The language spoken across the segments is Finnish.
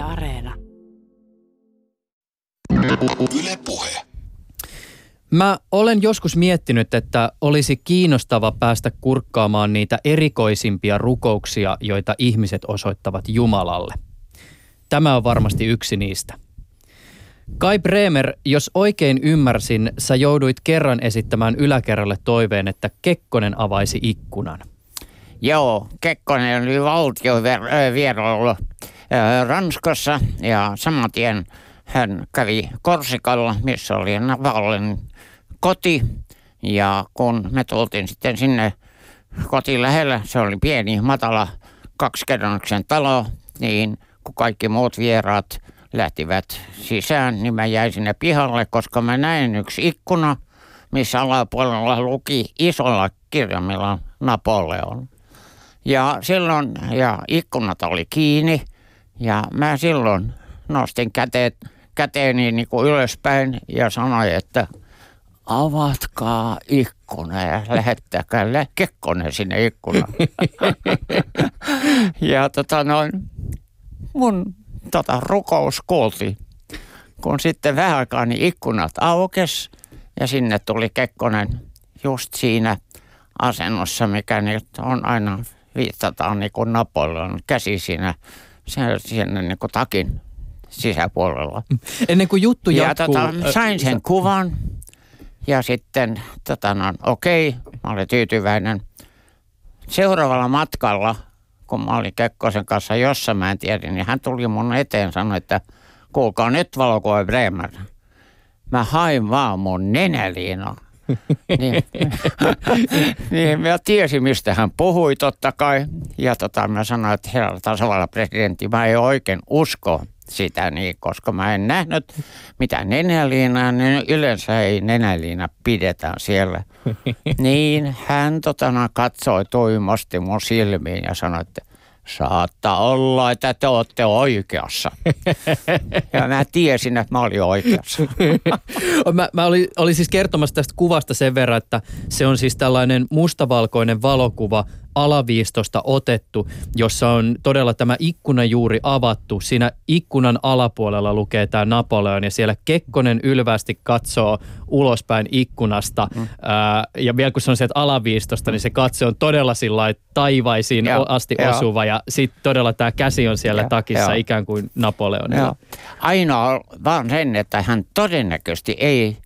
Yle Areena. Yle Puhe. Mä olen joskus miettinyt, että olisi kiinnostava päästä kurkkaamaan niitä erikoisimpia rukouksia, joita ihmiset osoittavat Jumalalle. Tämä on varmasti yksi niistä. Kai Bremer, jos oikein ymmärsin, sä jouduit kerran esittämään yläkerralle toiveen, että Kekkonen avaisi ikkunan. Joo, Kekkonen oli valtiovierailu Ranskassa ja saman tien hän kävi Korsikalla, missä oli Navalin koti. Ja kun me tultiin sitten sinne kotiin lähellä, se oli pieni, matala, kaksikerroksen talo, niin kun kaikki muut vieraat lähtivät sisään, niin mä jäin sinne pihalle, koska mä näin yksi ikkuna, missä alapuolella luki isolla kirjaimella Napoleon. Ja silloin, ja ikkunat oli kiinni, ja mä silloin nostin käteet, käteeni niin kuin ylöspäin ja sanoin, että avatkaa ikkuna ja lähettäkää Kekkonen sinne ikkunaan. ja tota noin, mun tota, rukous kuultiin. Kun sitten vähän aikaa niin ikkunat aukes ja sinne tuli Kekkonen just siinä asennossa, mikä nyt on aina viitataan niin kuin Napoleon käsi siinä, siinä niin kuin takin sisäpuolella. Ennen kuin juttu ja jatkuu... tota, sain sen kuvan ja sitten tota, no, okei, okay, mä olin tyytyväinen. Seuraavalla matkalla, kun mä olin Kekkosen kanssa jossa mä en tiedä, niin hän tuli mun eteen ja sanoi, että kuulkaa nyt valokuva Bremer. Mä hain vaan mun nenäliinoa niin, niin mä tiesin, mistä hän puhui totta kai. Ja tota, mä sanoin, että herra tasavallan presidentti, mä en oikein usko sitä niin, koska mä en nähnyt mitä nenäliinaa, niin yleensä ei nenäliina pidetä siellä. niin hän totana katsoi toimosti mun silmiin ja sanoi, että Saattaa olla, että te olette oikeassa. ja mä tiesin, että mä olin oikeassa. mä, mä olin, olin siis kertomassa tästä kuvasta sen verran, että se on siis tällainen mustavalkoinen valokuva alaviistosta otettu, jossa on todella tämä ikkuna juuri avattu. Siinä ikkunan alapuolella lukee tämä Napoleon ja siellä Kekkonen ylvästi katsoo ulospäin ikkunasta. Mm. Ää, ja vielä kun se on sieltä alaviistosta, niin se katse on todella sillä taivaisiin ja, asti ja. osuva ja sitten todella tämä käsi on siellä ja, takissa ja. ikään kuin Napoleonilla. Ainoa vaan sen, että hän todennäköisesti ei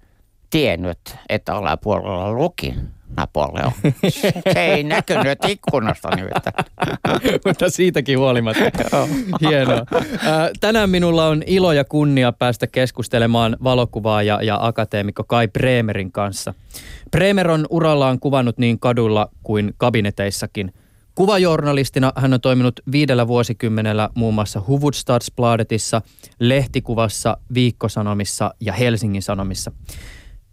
tiennyt, että alapuolella luki Napoleon. Se ei näkynyt ikkunasta nimittäin. Mutta siitäkin huolimatta. Hienoa. Tänään minulla on ilo ja kunnia päästä keskustelemaan valokuvaaja ja akateemikko Kai Bremerin kanssa. Bremer on urallaan kuvannut niin kadulla kuin kabineteissakin. Kuvajournalistina hän on toiminut viidellä vuosikymmenellä muun muassa Hufvudstadsbladetissa, lehtikuvassa, Viikkosanomissa ja Helsingin Sanomissa.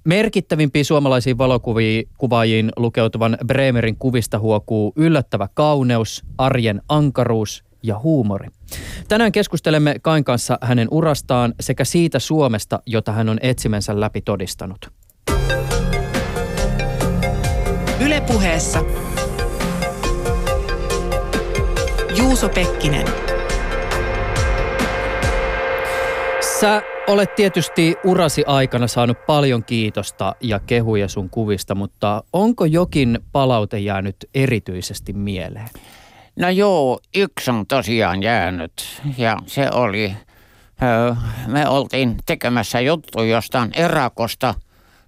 Merkittävimpiin suomalaisiin valokuvaajiin lukeutuvan Bremerin kuvista huokuu yllättävä kauneus, arjen ankaruus ja huumori. Tänään keskustelemme Kain kanssa hänen urastaan sekä siitä Suomesta, jota hän on etsimänsä läpi todistanut. Ylepuheessa Juuso Pekkinen. Sä Olet tietysti urasi aikana saanut paljon kiitosta ja kehuja sun kuvista, mutta onko jokin palaute jäänyt erityisesti mieleen? No joo, yksi on tosiaan jäänyt ja se oli, me oltiin tekemässä juttu jostain erakosta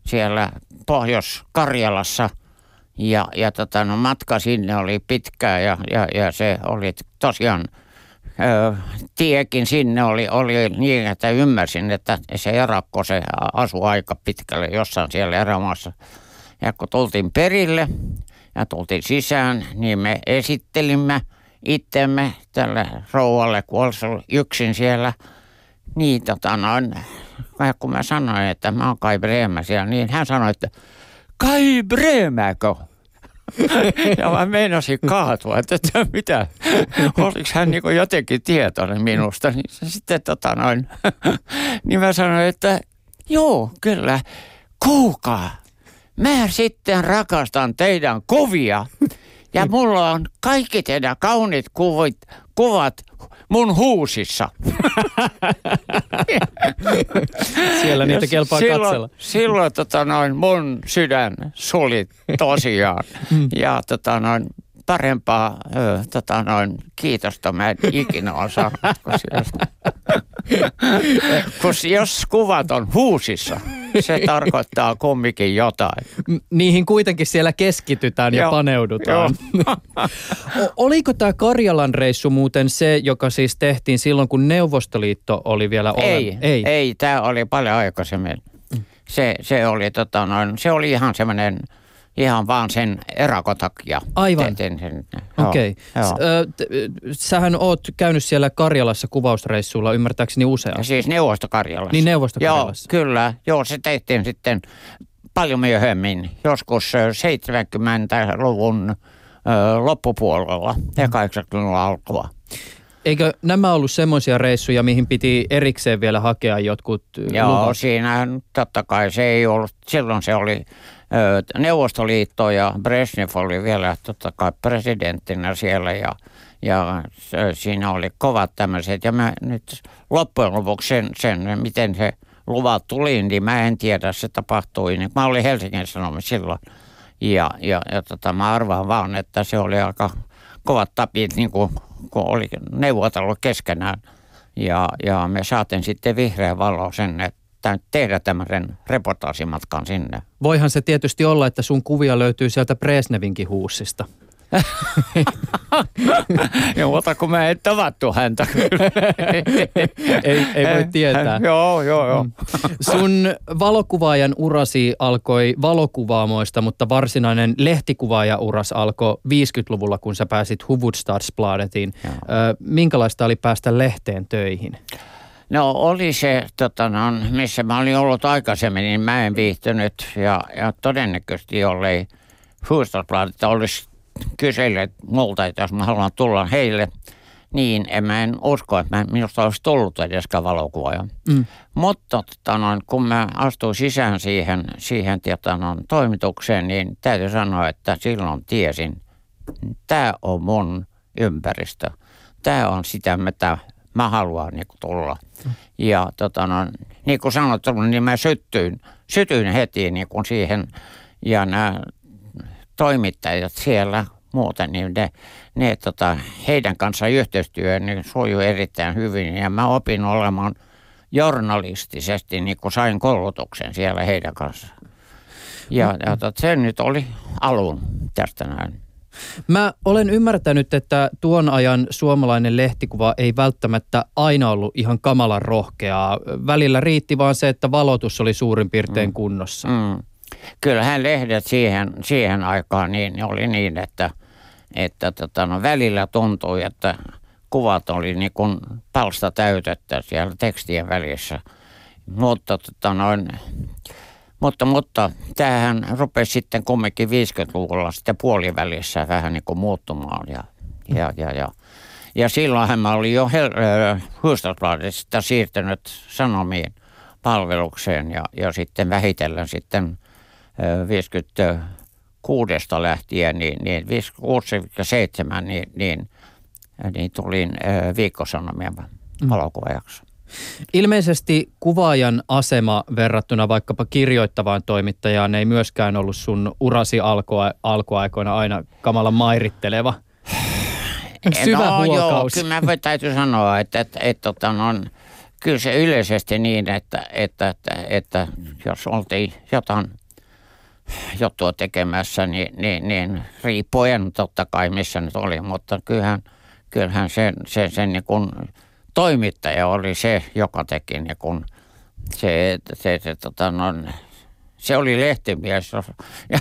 siellä Pohjois-Karjalassa ja, ja tota, no, matka sinne oli pitkä ja, ja, ja se oli tosiaan – tiekin sinne oli, oli niin, että ymmärsin, että se erakko se asui aika pitkälle jossain siellä erämaassa. Ja kun tultiin perille ja tultiin sisään, niin me esittelimme itsemme tälle rouvalle, kun olisi yksin siellä. Niin tota noin, kun mä sanoin, että mä oon Kai Breemä siellä, niin hän sanoi, että Kai Breemäkö? ja mä meinasin kaatua, että, että mitä, oliko hän niin jotenkin tietoinen minusta. Niin sitten tota noin, niin mä sanoin, että joo, kyllä, kuukaa. Mä sitten rakastan teidän kuvia. Ja mulla on kaikki teidän kaunit kuvit, kuvat mun huusissa. Siellä niitä kelpaa silloin, katsella. Silloin tota noin, mun sydän suli tosiaan. Mm. ja tota noin, parempaa ö, tota noin, kiitosta mä en ikinä ole saanut. Kun jos kuvat on huusissa, se tarkoittaa kumminkin jotain. Niihin kuitenkin siellä keskitytään ja paneudutaan. Oliko tämä Karjalan reissu muuten se, joka siis tehtiin silloin, kun Neuvostoliitto oli vielä Ei, olemassa? ei, ei tämä oli paljon aikaisemmin. Se, se, oli, tota noin, se oli ihan semmoinen, ihan vaan sen erakon takia. Aivan. Sen, Okei. t- Sähän oot käynyt siellä Karjalassa kuvausreissulla ymmärtääkseni useasti. Siis Neuvostokarjalassa. Niin Neuvostokarjalassa. Joo, kyllä. Joo, se tehtiin sitten paljon myöhemmin, joskus ö, 70-luvun ö, loppupuolella ja 80-luvun alkua. Eikö nämä ollut semmoisia reissuja, mihin piti erikseen vielä hakea jotkut Joo, luvat? siinä totta kai se ei ollut, silloin se oli Neuvostoliitto ja Brezhnev oli vielä totta kai presidenttinä siellä ja, ja siinä oli kovat tämmöiset. Ja mä nyt loppujen lopuksi sen, sen, miten se luvat tuli, niin mä en tiedä, se tapahtui. Niin, mä olin Helsingin Sanomissa silloin ja, ja, ja tota, mä arvaan vaan, että se oli aika kovat tapit, niin kuin, kun oli neuvotellut keskenään. Ja, ja me saatiin sitten vihreä valo sen, että tehdä tämmöisen reportaasimatkan sinne. Voihan se tietysti olla, että sun kuvia löytyy sieltä Presnevinkin huussista. Ja ota, kun mä en tavattu häntä. ei, ei voi tietää. joo, joo, joo. Sun valokuvaajan urasi alkoi valokuvaamoista, mutta varsinainen lehtikuvaaja-uras alkoi 50-luvulla, kun sä pääsit Hufvudstadsbladetiin. Joo. Ö, minkälaista oli päästä lehteen töihin? No oli se, tota, no, missä mä olin ollut aikaisemmin, niin mä en viihtynyt. Ja, ja todennäköisesti jollei Fuustasbladet olisi kysellyt multa, että jos mä haluan tulla heille, niin en mä en usko, että mä, minusta olisi tullut edeskään valokuvaaja. Mm. Mutta tota, noin, kun mä astuin sisään siihen, siihen tota, noin, toimitukseen, niin täytyy sanoa, että silloin tiesin, tämä on mun ympäristö. Tämä on sitä, mitä mä haluan niin kuin, tulla. Ja tota, no, niin kuin sanottu, niin mä syttyin, sytyin heti niin kuin siihen. Ja nämä toimittajat siellä muuten, niin ne, ne tota, heidän kanssa yhteistyö niin sujuu erittäin hyvin. Ja mä opin olemaan journalistisesti, niin kuin sain koulutuksen siellä heidän kanssaan. Ja, ja tot, se nyt oli alun tästä näin. Mä olen ymmärtänyt, että tuon ajan suomalainen lehtikuva ei välttämättä aina ollut ihan kamalan rohkeaa. Välillä riitti vaan se, että valotus oli suurin piirtein Mm. kunnossa. Mm. Kyllähän lehdet siihen, siihen aikaan niin oli niin, että, että tota, no, välillä tuntui, että kuvat oli niin kuin palsta täytettä siellä tekstien välissä. Mutta, tota, noin, mutta, mutta tämähän rupesi sitten kumminkin 50-luvulla sitten puolivälissä vähän niin kuin muuttumaan. Ja, ja, ja, ja, ja silloinhan mä olin jo Hel- äh, siirtynyt sanomiin palvelukseen ja, ja sitten vähitellen sitten ö, 56 lähtien, niin, niin 57, niin, niin, niin tulin ö, viikkosanomien valokuvaajaksi. Ilmeisesti kuvaajan asema verrattuna vaikkapa kirjoittavaan toimittajaan ei myöskään ollut sun urasi alkua, alkuaikoina aina kamalan mairitteleva. Syvä no, Joo, kyllä mä täytyy sanoa, että, että, että, että on, kyllä se yleisesti niin, että, että, että, että jos oltiin jotain juttua tekemässä, niin, niin, niin riippuen totta kai missä nyt oli, mutta kyllähän, kyllähän se, se, se niin kuin toimittaja oli se, joka teki niin kuin se, se, se, tota, no, se oli lehtimies ja,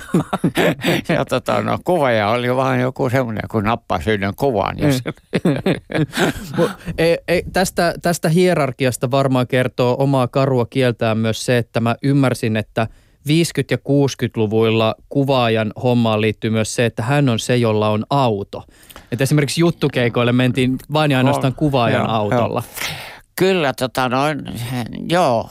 ja, ja tota, no, kuvaaja oli vaan joku semmoinen, kun nappasi yhden kuvan. Ja se, Mu- ei, ei, tästä, tästä hierarkiasta varmaan kertoo omaa karua kieltään myös se, että mä ymmärsin, että 50- ja 60-luvuilla kuvaajan hommaan liittyy myös se, että hän on se, jolla on auto. Et esimerkiksi juttukeikoille mentiin vain ja ainoastaan On, kuvaajan joo, autolla. Kyllä, tota noin, joo,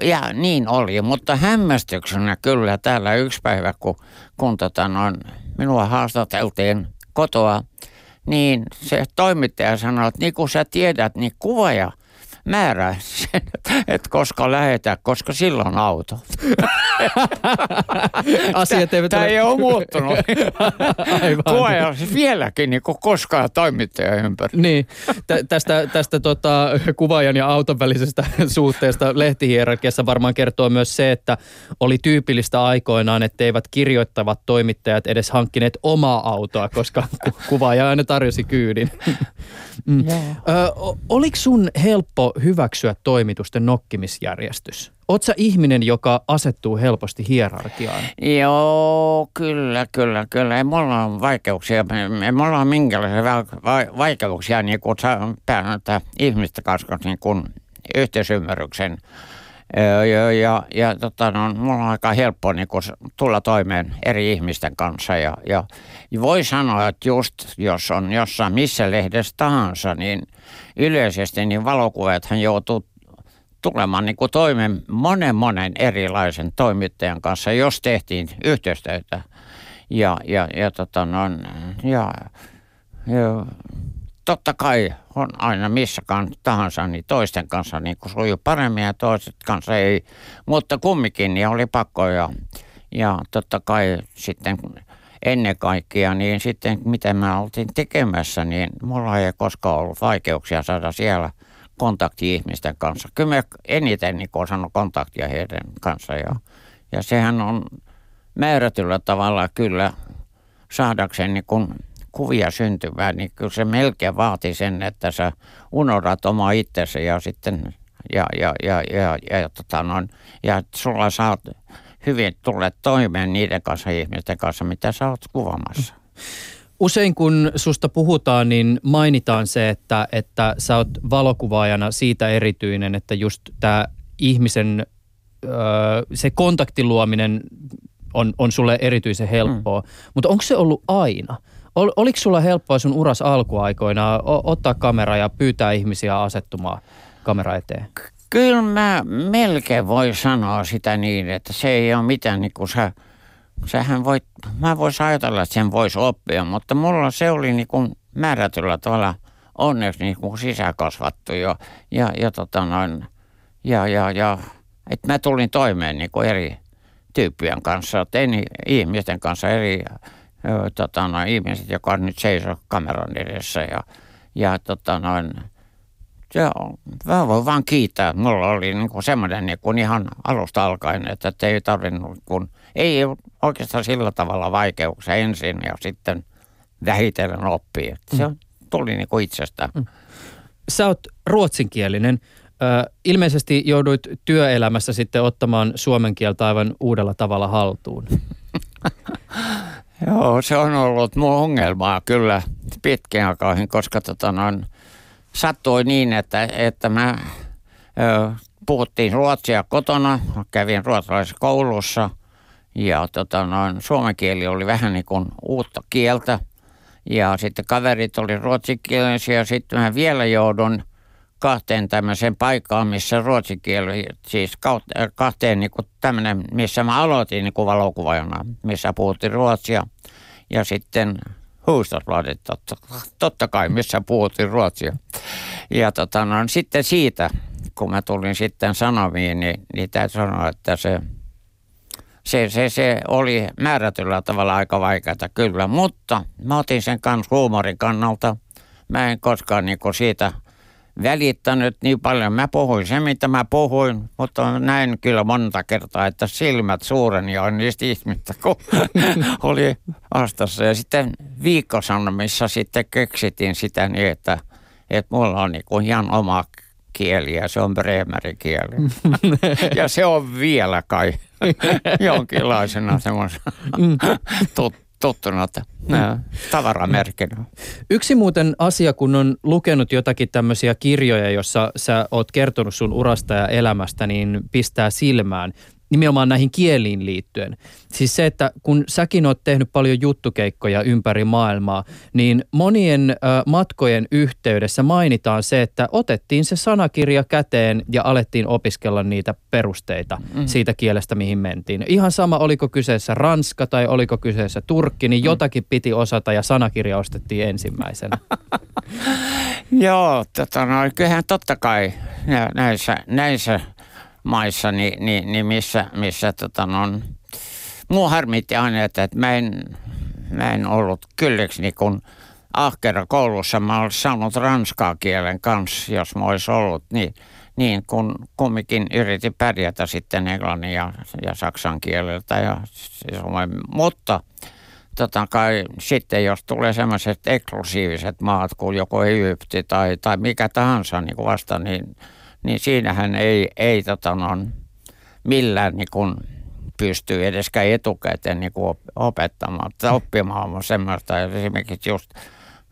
ja niin oli, mutta hämmästyksenä kyllä täällä yksi päivä, kun, kun tota noin, minua haastateltiin kotoa, niin se toimittaja sanoi, että niin kuin sä tiedät, niin kuvaaja määrää sen, että koska lähetään, koska silloin auto. Asiat eivät Tämä ole- ei ole muuttunut. Aivan. On vieläkin niin kuin koskaan toimittaja ympäri. Niin, tä- tästä, tästä tota, kuvaajan ja auton välisestä suhteesta lehtihierarkiassa varmaan kertoo myös se, että oli tyypillistä aikoinaan, että eivät kirjoittavat toimittajat edes hankkineet omaa autoa, koska ku- kuvaaja aina tarjosi kyydin. Mm. Ö, o- oliko sun helppo hyväksyä toimitusten nokkimisjärjestys? Sä ihminen, joka asettuu helposti hierarkiaan? Joo, kyllä, kyllä, kyllä. Ei mulla ole vaikeuksia, ei mulla ole minkälaisia va- va- vaikeuksia niin kuin päästä ihmistä kanssa niin kuin yhteisymmärryksen. Ja, ja, ja, ja tota, no, mulla on aika helppo niin kuin, tulla toimeen eri ihmisten kanssa. Ja, ja voi sanoa, että just jos on jossain missä lehdessä tahansa, niin yleisesti niin valokuvathan joutuu tulemaan niin kuin toimeen monen monen erilaisen toimittajan kanssa, jos tehtiin yhteistyötä. Ja, ja, ja, tota noin, ja, ja totta kai on aina missä tahansa, niin toisten kanssa niin kuin sujuu paremmin ja toiset kanssa ei. Mutta kumminkin niin oli pakko ja, ja totta kai sitten ennen kaikkea, niin sitten mitä me oltiin tekemässä, niin mulla ei koskaan ollut vaikeuksia saada siellä kontakti ihmisten kanssa. Kyllä mä eniten niin kuin saanut kontaktia heidän kanssa ja, ja sehän on määrätyllä tavalla kyllä saadakseen niin kuin kuvia syntymään, niin kyllä se melkein vaatii sen, että sä unohdat oma itsesi ja sitten ja, ja, ja, ja, ja, ja, tota noin, ja sulla saat hyvin tulla toimeen niiden kanssa ihmisten kanssa, mitä sä oot kuvaamassa. Usein kun susta puhutaan, niin mainitaan se, että, että sä oot valokuvaajana siitä erityinen, että just tämä ihmisen, öö, se kontaktin luominen on, on sulle erityisen helppoa. Mm. Mutta onko se ollut aina? Ol, oliko sulla helppoa sun uras alkuaikoina o- ottaa kamera ja pyytää ihmisiä asettumaan kamera eteen? Kyllä mä melkein voi sanoa sitä niin, että se ei ole mitään niin kuin sä, sähän voit, mä vois ajatella, että sen voisi oppia, mutta mulla se oli niin kuin määrätyllä tavalla onneksi niin kuin sisäkasvattu jo, ja, ja, tota noin, ja, ja, ja että mä tulin toimeen niin kuin eri tyyppien kanssa, eni, ihmisten kanssa eri tota noin, ihmiset, jotka nyt seisoo kameran edessä ja, ja tota noin, Joo, mä voin vaan kiittää. Mulla oli niin kuin semmoinen niin kuin ihan alusta alkaen, että ei tarvinnut, kun ei oikeastaan sillä tavalla vaikeuksia ensin ja sitten vähitellen oppii. Että Se tuli niin kuin itsestään. Sä oot ruotsinkielinen. Ö, ilmeisesti jouduit työelämässä sitten ottamaan suomen kieltä aivan uudella tavalla haltuun. Joo, se on ollut mun ongelmaa kyllä pitkään aikoihin, koska tota noin, sattui niin, että, että mä ö, puhuttiin ruotsia kotona, kävin ruotsalaisessa koulussa ja tota noin, suomen kieli oli vähän niin kuin uutta kieltä. Ja sitten kaverit oli ruotsinkielisiä ja sitten mä vielä joudun kahteen tämmöiseen paikkaan, missä ruotsinkieli, siis kaut- kahteen niin kuin tämmöinen, missä mä aloitin niin kuin valokuvaajana, missä puhuttiin ruotsia. Ja sitten Hufvudstadsbladet, totta, totta kai, missä puhuttiin ruotsia. Ja tota, no, sitten siitä, kun mä tulin sitten sanomiin, niin, niin täytyy sanoa, että se, se, se, se oli määrätyllä tavalla aika vaikeaa kyllä, mutta mä otin sen kanssa huumorin kannalta. Mä en koskaan niin siitä välittänyt niin paljon. Mä puhuin se, mitä mä puhuin, mutta näin kyllä monta kertaa, että silmät suureni ja niistä ihmistä, kun oli vastassa. Ja sitten viikkosanomissa sitten keksitin sitä niin, että, että mulla on niin kuin ihan oma kieli ja se on bremerin kieli. ja se on vielä kai jonkinlaisena semmoisena tut, tuttuna tavaramerkkinä. Yksi muuten asia, kun on lukenut jotakin tämmöisiä kirjoja, jossa sä oot kertonut sun urasta ja elämästä, niin pistää silmään. Nimenomaan näihin kieliin liittyen. Siis se, että kun säkin oot tehnyt paljon juttukeikkoja ympäri maailmaa, niin monien ö, matkojen yhteydessä mainitaan se, että otettiin se sanakirja käteen ja alettiin opiskella niitä perusteita mm. siitä kielestä, mihin mentiin. Ihan sama, oliko kyseessä ranska tai oliko kyseessä turkki, niin mm. jotakin piti osata ja sanakirja ostettiin ensimmäisenä. Joo, tota, no, kyllähän totta kai näissä, näissä maissa, niin, niin, niin missä, missä tota, no, mua harmitti aina, että, että mä, en, mä en ollut kylliksi niin kun ahkera koulussa. Mä olisin saanut ranskaa kielen kanssa, jos mä olisi ollut. Niin, niin kun kumminkin yritin pärjätä sitten englannin ja, ja saksan kieleltä. Ja, mutta totta kai sitten jos tulee semmoiset eksklusiiviset maat kuin joko Egypti tai, tai mikä tahansa niin vasta, niin, niin siinähän ei, ei tota, no, millään niin kuin pystyy edeskään etukäteen niin kuin opettamaan tai oppimaan semmoista. Esimerkiksi just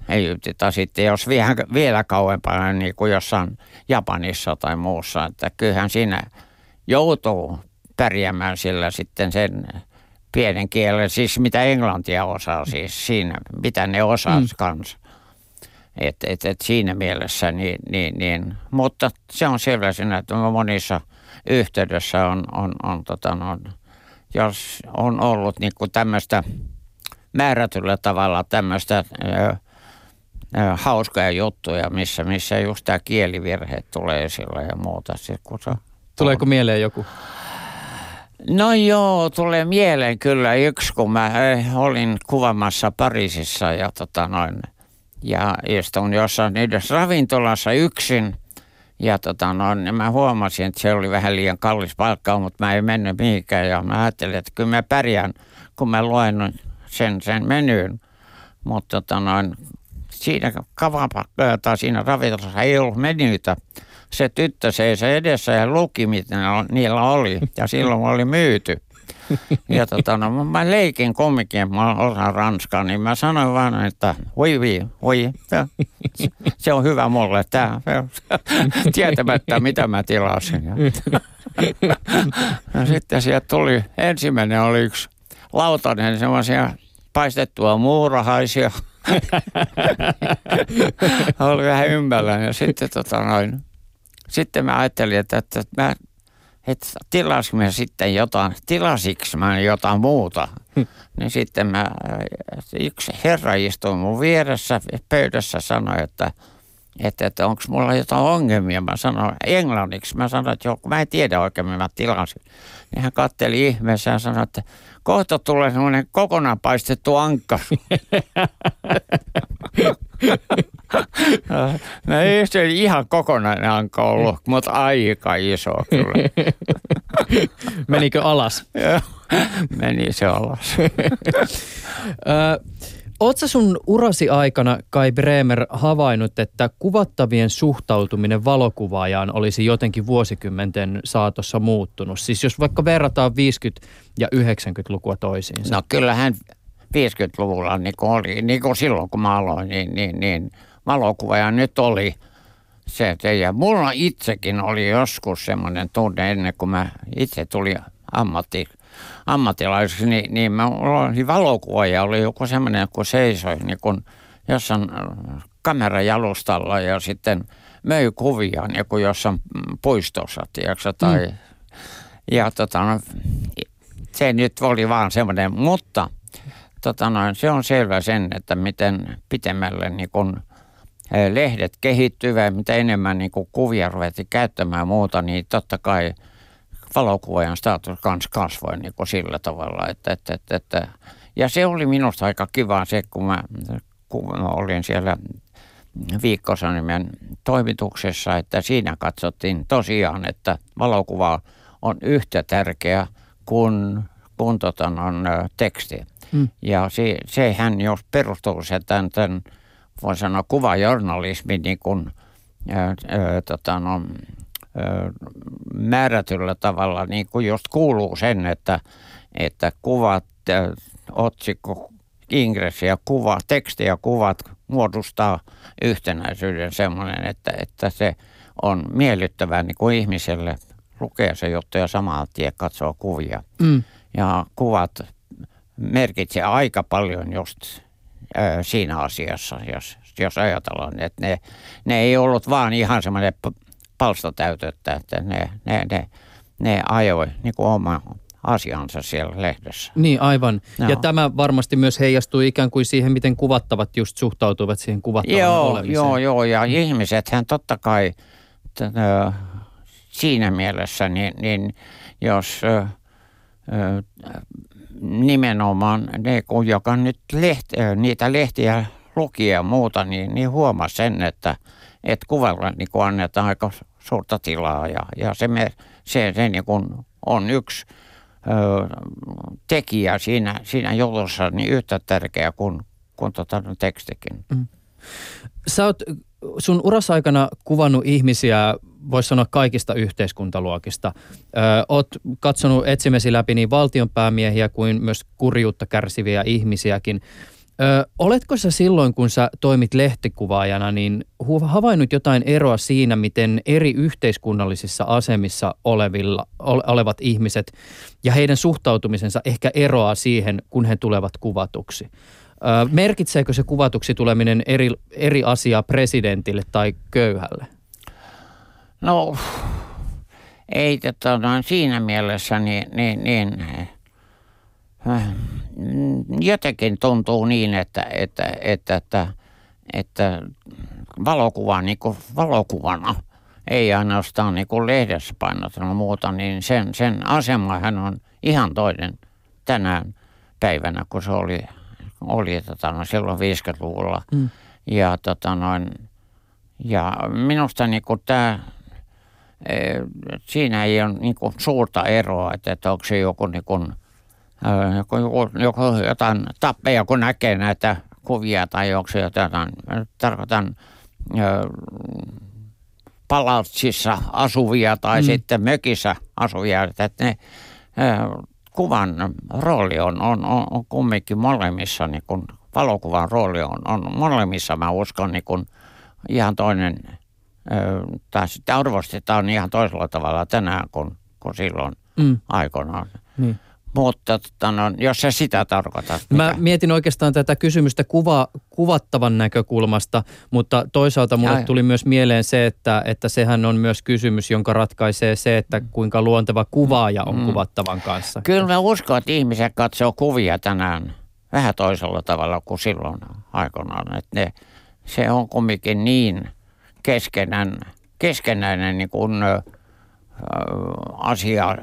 Egypti tai sitten jos vielä, vielä kauempana niin kuin jossain Japanissa tai muussa, että kyllähän siinä joutuu pärjäämään sillä sitten sen pienen kielen, siis mitä englantia osaa siis siinä, mitä ne osaa mm. kanssa. Et, et, et siinä mielessä, niin, niin, niin, mutta se on selvä siinä, että monissa yhteydessä on, on, on, tota, on jos on ollut niin kuin tämmöistä määrätyllä tavalla tämmöistä ö, ö, hauskoja juttuja, missä, missä just tämä kielivirhe tulee esille ja muuta. Sitten, kun se Tuleeko on. mieleen joku? No joo, tulee mieleen kyllä yksi, kun mä olin kuvamassa Pariisissa ja tota noin, ja istun jossain yhdessä ravintolassa yksin. Ja tota noin, niin mä huomasin, että se oli vähän liian kallis palkka, mutta mä en mennyt mihinkään. Ja mä ajattelin, että kyllä mä pärjään, kun mä luen sen, sen menyyn. Mutta tota noin, siinä kavapakka tai siinä ravintolassa ei ollut menyytä se tyttö seisoi edessä ja luki, mitä niillä oli. Ja silloin oli myyty. Ja tota, no, mä leikin kumminkin, että mä osaan ranskaa, niin mä sanoin vaan, että voi vi, voi. Se on hyvä mulle tämä. Tietämättä, mitä mä tilasin. Ja, sitten sieltä tuli, ensimmäinen oli yksi lautanen, semmoisia paistettua muurahaisia. oli vähän ympällä ja sitten tota noin, sitten mä ajattelin, että, että mä että tilasinko mä sitten jotain, tilasiksi mä jotain muuta. Hmm. Niin sitten mä, yksi herra istui mun vieressä pöydässä sanoi, että, että, että onko mulla jotain ongelmia. Mä sanoin englanniksi. Mä sanoin, että joo, mä en tiedä oikein, mä tilasin. Niin hän katteli ihmeessä ja sanoi, että kohta tulee semmoinen kokonaan paistettu ankka. no ei se ihan kokonainen ankka ollut, mutta aika iso kyllä. Menikö alas? Meni se alas. Oletko sun urasi aikana, Kai Bremer, havainnut, että kuvattavien suhtautuminen valokuvaajaan olisi jotenkin vuosikymmenten saatossa muuttunut? Siis jos vaikka verrataan 50- ja 90-lukua toisiinsa. No kyllähän 50-luvulla niin kuin oli, niin kuin silloin kun mä aloin, niin, niin, niin valokuvaaja nyt oli se. Ja mulla itsekin oli joskus semmoinen tunne ennen kuin mä itse tuli ammatti, ammattilaiseksi, niin, niin mä olin valokuvaaja oli joku semmoinen, kun seisoi niin kun jossain äh, kamerajalustalla ja sitten möi kuvia niin kuin jossain puistossa, tiedätkö, tai mm. ja tota, no, se nyt oli vaan semmoinen, mutta tota noin, se on selvä sen, että miten pitemmälle niin kun, eh, lehdet kehittyvät, mitä enemmän niin kun kuvia ruvettiin käyttämään muuta, niin totta kai valokuvaajan status kans kasvoi niin kuin sillä tavalla. Että, että, että, että, ja se oli minusta aika kiva se, kun mä, kun mä olin siellä viikkosanimen toimituksessa, että siinä katsottiin tosiaan, että valokuva on yhtä tärkeä kuin, kuin tota, on, teksti. Mm. Ja se, sehän jos perustuu se tämän, tämän voi sanoa kuvajournalismin niin kuin, ää, ää, tota, no, ää, määrätyllä tavalla niin kuin just kuuluu sen, että, että kuvat, ää, otsikko, ingressi ja kuva, teksti ja kuvat muodostaa yhtenäisyyden semmoinen, että, että se on miellyttävää niin kuin ihmiselle lukee se juttu ja samaa tien katsoo kuvia. Mm. Ja kuvat merkitsee aika paljon just ö, siinä asiassa, jos, jos ajatellaan, että ne, ne ei ollut vaan ihan semmoinen palstatäytettä, että ne, ne, ne, ne ajoi niin kuin oma asiansa siellä lehdessä. Niin, aivan. Joo. Ja tämä varmasti myös heijastuu ikään kuin siihen, miten kuvattavat just suhtautuvat siihen kuvattavan Joo, olemiseen. joo, joo, ja ihmisethän totta kai t- ö, siinä mielessä, niin, niin jos ö, ö, nimenomaan ne, kun joka nyt leht, niitä lehtiä luki ja muuta, niin, niin huomasi sen, että, että kuvalla niin kuin annetaan aika suurta tilaa ja, ja se, me, se, se niin kuin on yksi ö, tekijä siinä, siinä jutussa niin yhtä tärkeä kuin, kuin tota, tekstikin. Sä oot sun urasaikana kuvannut ihmisiä, voisi sanoa kaikista yhteiskuntaluokista. Ö, oot katsonut etsimesi läpi niin valtionpäämiehiä kuin myös kurjuutta kärsiviä ihmisiäkin. Ö, oletko sä silloin, kun sä toimit lehtikuvaajana, niin havainnut jotain eroa siinä, miten eri yhteiskunnallisissa asemissa olevilla, ole, olevat ihmiset ja heidän suhtautumisensa ehkä eroaa siihen, kun he tulevat kuvatuksi? Merkitseekö se kuvatuksi tuleminen eri, eri asiaa presidentille tai köyhälle? No, ei tota, no, siinä mielessä niin, niin, niin jotenkin tuntuu niin, että, että, että, että, että valokuva niin kuin valokuvana, ei ainoastaan niin kuin lehdessä painotena muuta, niin sen, sen asemahan on ihan toinen tänään päivänä, kun se oli, oli tota, no, silloin 50-luvulla. Mm. Ja, tota, noin, ja minusta niin kuin tämä Eh, siinä ei ole niin kuin suurta eroa, että, että onko se joku, niin kuin, äh, joku, joku, joku jotain tappeja, kun näkee näitä kuvia tai onko se jotain, tarkoitan äh, palatsissa asuvia tai Mm. sitten mökissä asuvia, että ne kuvan rooli on, on, on, on kumminkin molemmissa, niin kuin valokuvan rooli on, on molemmissa, mä uskon, niin kuin ihan toinen Ö, tai sitä arvostetaan ihan toisella tavalla tänään kuin, kuin silloin Mm, aikoinaan. niin. Mutta tota, no, jos sä sitä tarkoitat. Mä mitä? mietin oikeastaan tätä kysymystä kuva, kuvattavan näkökulmasta, mutta toisaalta mulle Ai. tuli myös mieleen se, että, että sehän on myös kysymys, jonka ratkaisee se, että kuinka luonteva kuvaaja on Mm. kuvattavan kanssa. Kyllä mä uskon, että ihmiset katsoo kuvia tänään vähän toisella tavalla kuin silloin aikoinaan. Että ne, se on kumminkin niin keskenään, keskenäinen niin kuin, asia ö,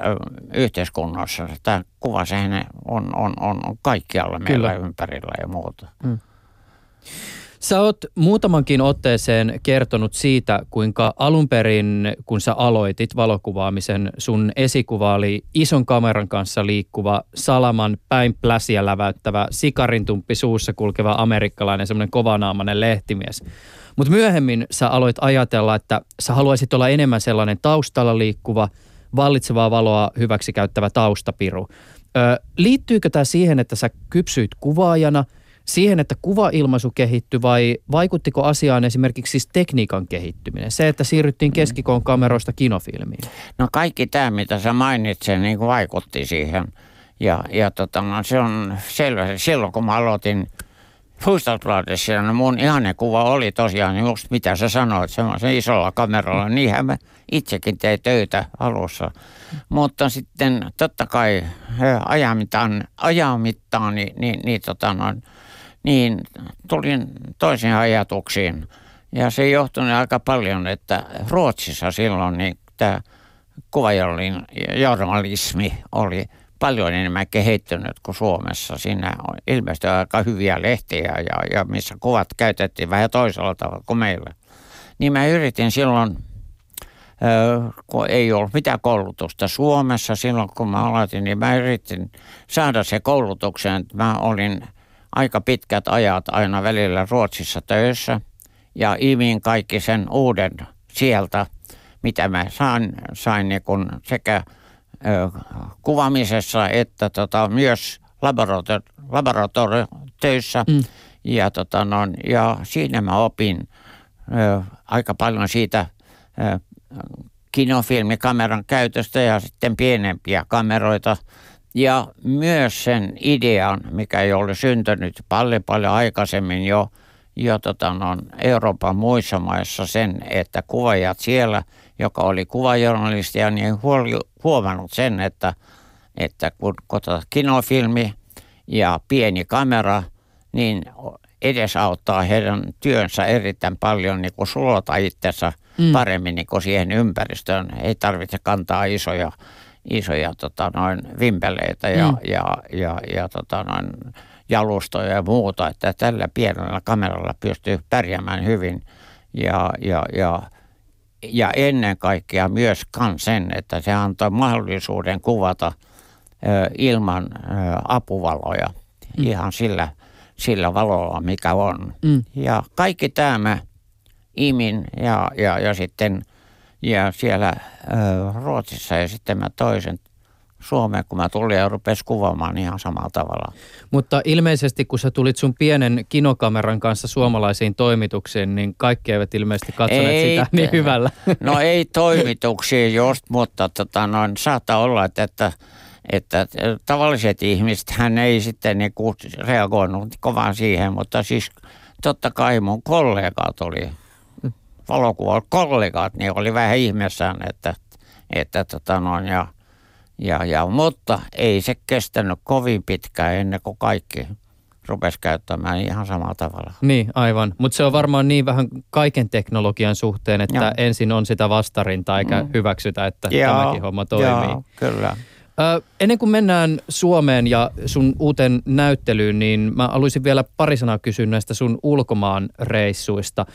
yhteiskunnassa. Tämä kuva sehän on, on, on, on kaikkialla meillä Kyllä. ympärillä ja muuta. Sä oot muutamankin otteeseen kertonut siitä, kuinka alun perin, kun sä aloitit valokuvaamisen, sun esikuva oli ison kameran kanssa liikkuva, salaman päin pläsiä läväyttävä, sikarintumppi suussa kulkeva amerikkalainen, semmoinen kovanaamainen lehtimies. Mutta myöhemmin sä aloit ajatella, että sä haluaisit olla enemmän sellainen taustalla liikkuva, vallitsevaa valoa hyväksi käyttävä taustapiru. Ö, liittyykö tämä siihen, että sä kypsyit kuvaajana – siihen, että kuvailmaisu kehittyi vai vaikuttiko asiaan esimerkiksi siis tekniikan kehittyminen? Se, että siirryttiin keskikoon kameroista kinofilmiin. No kaikki tämä, mitä sä mainitsit, niin vaikutti siihen. Ja, ja tota, no, se on selvä. Silloin kun mä aloitin Fustadsbladissa, no mun ihane kuva oli tosiaan just mitä sä sanoit, semmoisen isolla kameralla. Niinhän mä itsekin tein töitä alussa. Mutta sitten totta kai ajan mittaan, ajan mittaan niin, niin, niin, tota, no, niin tulin toisiin ajatuksiin. Ja se johtui aika paljon, että Ruotsissa silloin niin tämä kuvajournalismi oli paljon enemmän kehittynyt kuin Suomessa. Siinä on ilmeisesti aika hyviä lehtiä ja, ja missä kuvat käytettiin vähän toisella tavalla kuin meillä. Niin mä yritin silloin, kun ei ollut mitään koulutusta Suomessa silloin kun mä aloitin, niin mä yritin saada se koulutuksen. Mä olin aika pitkät ajat aina välillä Ruotsissa töissä ja imin kaikki sen uuden sieltä, mitä mä sain, sain niin kun sekä kuvaamisessa että tota, myös laborator- laboratoriotöissä. Mm. Ja, tota, no, ja siinä mä opin ö, aika paljon siitä ö, kinofilmikameran käytöstä ja sitten pienempiä kameroita. Ja myös sen idean, mikä ei ole syntynyt paljon paljon aikaisemmin jo, jo tota, no, Euroopan muissa maissa sen, että kuvaajat siellä, joka oli kuvajournalistia, niin huoli, huomannut sen, että, että kun kotota kinofilmi ja pieni kamera, niin edesauttaa heidän työnsä erittäin paljon niin kuin sulota itsensä mm. paremmin niin kuin siihen ympäristöön. Ei tarvitse kantaa isoja, isoja tota, noin vimpeleitä ja, mm. ja, ja, ja tota, noin jalustoja ja muuta. Että tällä pienellä kameralla pystyy pärjäämään hyvin ja, ja, ja, ja ennen kaikkea myös sen, että se antaa mahdollisuuden kuvata ilman apuvaloja mm. ihan sillä – sillä valolla, mikä on. Mm. Ja kaikki tämä imin ja, ja, ja sitten ja siellä Ruotsissa ja sitten mä toisen Suomeen, kun mä tulin ja rupesi kuvaamaan ihan samalla tavalla. Mutta ilmeisesti, kun sä tulit sun pienen kinokameran kanssa suomalaisiin toimituksiin, niin kaikki eivät ilmeisesti katsoneet ei, sitä niin hyvällä. No ei toimituksiin just, mutta tota, noin, saattaa olla, että, että että tavalliset ihmiset, hän ei sitten niin reagoinut kovaan siihen, mutta siis totta kai mun kollegat oli, valokuva kollegat, niin oli vähän ihmeessään, että, että tota noin, ja, ja, ja, mutta ei se kestänyt kovin pitkään ennen kuin kaikki rupesi käyttämään ihan samalla tavalla. Niin, aivan. Mutta se on varmaan niin vähän kaiken teknologian suhteen, että Joo. ensin on sitä vastarinta eikä mm. hyväksytä, että Joo. tämäkin homma toimii. Joo, kyllä. Ö, ennen kuin mennään Suomeen ja sun uuteen näyttelyyn, niin mä haluaisin vielä pari sanaa kysyä näistä sun ulkomaan reissuista.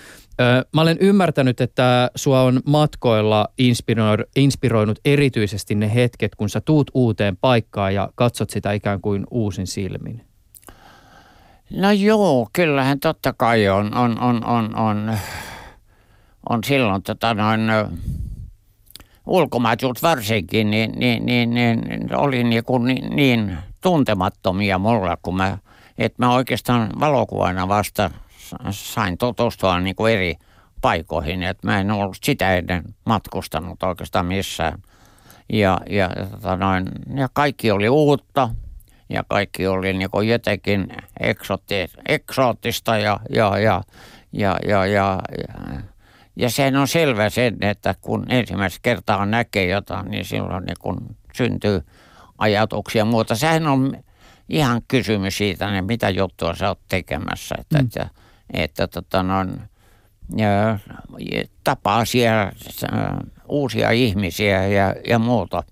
Ö, mä olen ymmärtänyt, että sua on matkoilla inspiroinut, inspiroinut erityisesti ne hetket, kun sä tuut uuteen paikkaan ja katsot sitä ikään kuin uusin silmin. No joo, kyllähän totta kai on, on, on, on, on, on silloin tota noin, ulkomaatut varsinkin, niin, niin, niin, niin oli niin, kuin niin, niin tuntemattomia mulla, kun mä, että mä oikeastaan valokuvana vasta sain tutustua niin kuin eri paikoihin, että mä en ollut sitä ennen matkustanut oikeastaan missään. Ja, ja, tota noin, ja kaikki oli uutta ja kaikki oli niin kuin jotenkin eksoottista ja, ja, ja, ja, ja, ja, ja ja sehän on selvä sen, että kun ensimmäistä kertaa näkee jotain, niin silloin niin kun syntyy ajatuksia muuta. Sehän on ihan kysymys siitä, niin mitä juttua sä oot tekemässä. Että, mm. että, että tota noin, ja, tapaa siellä uusia ihmisiä ja, ja muuta.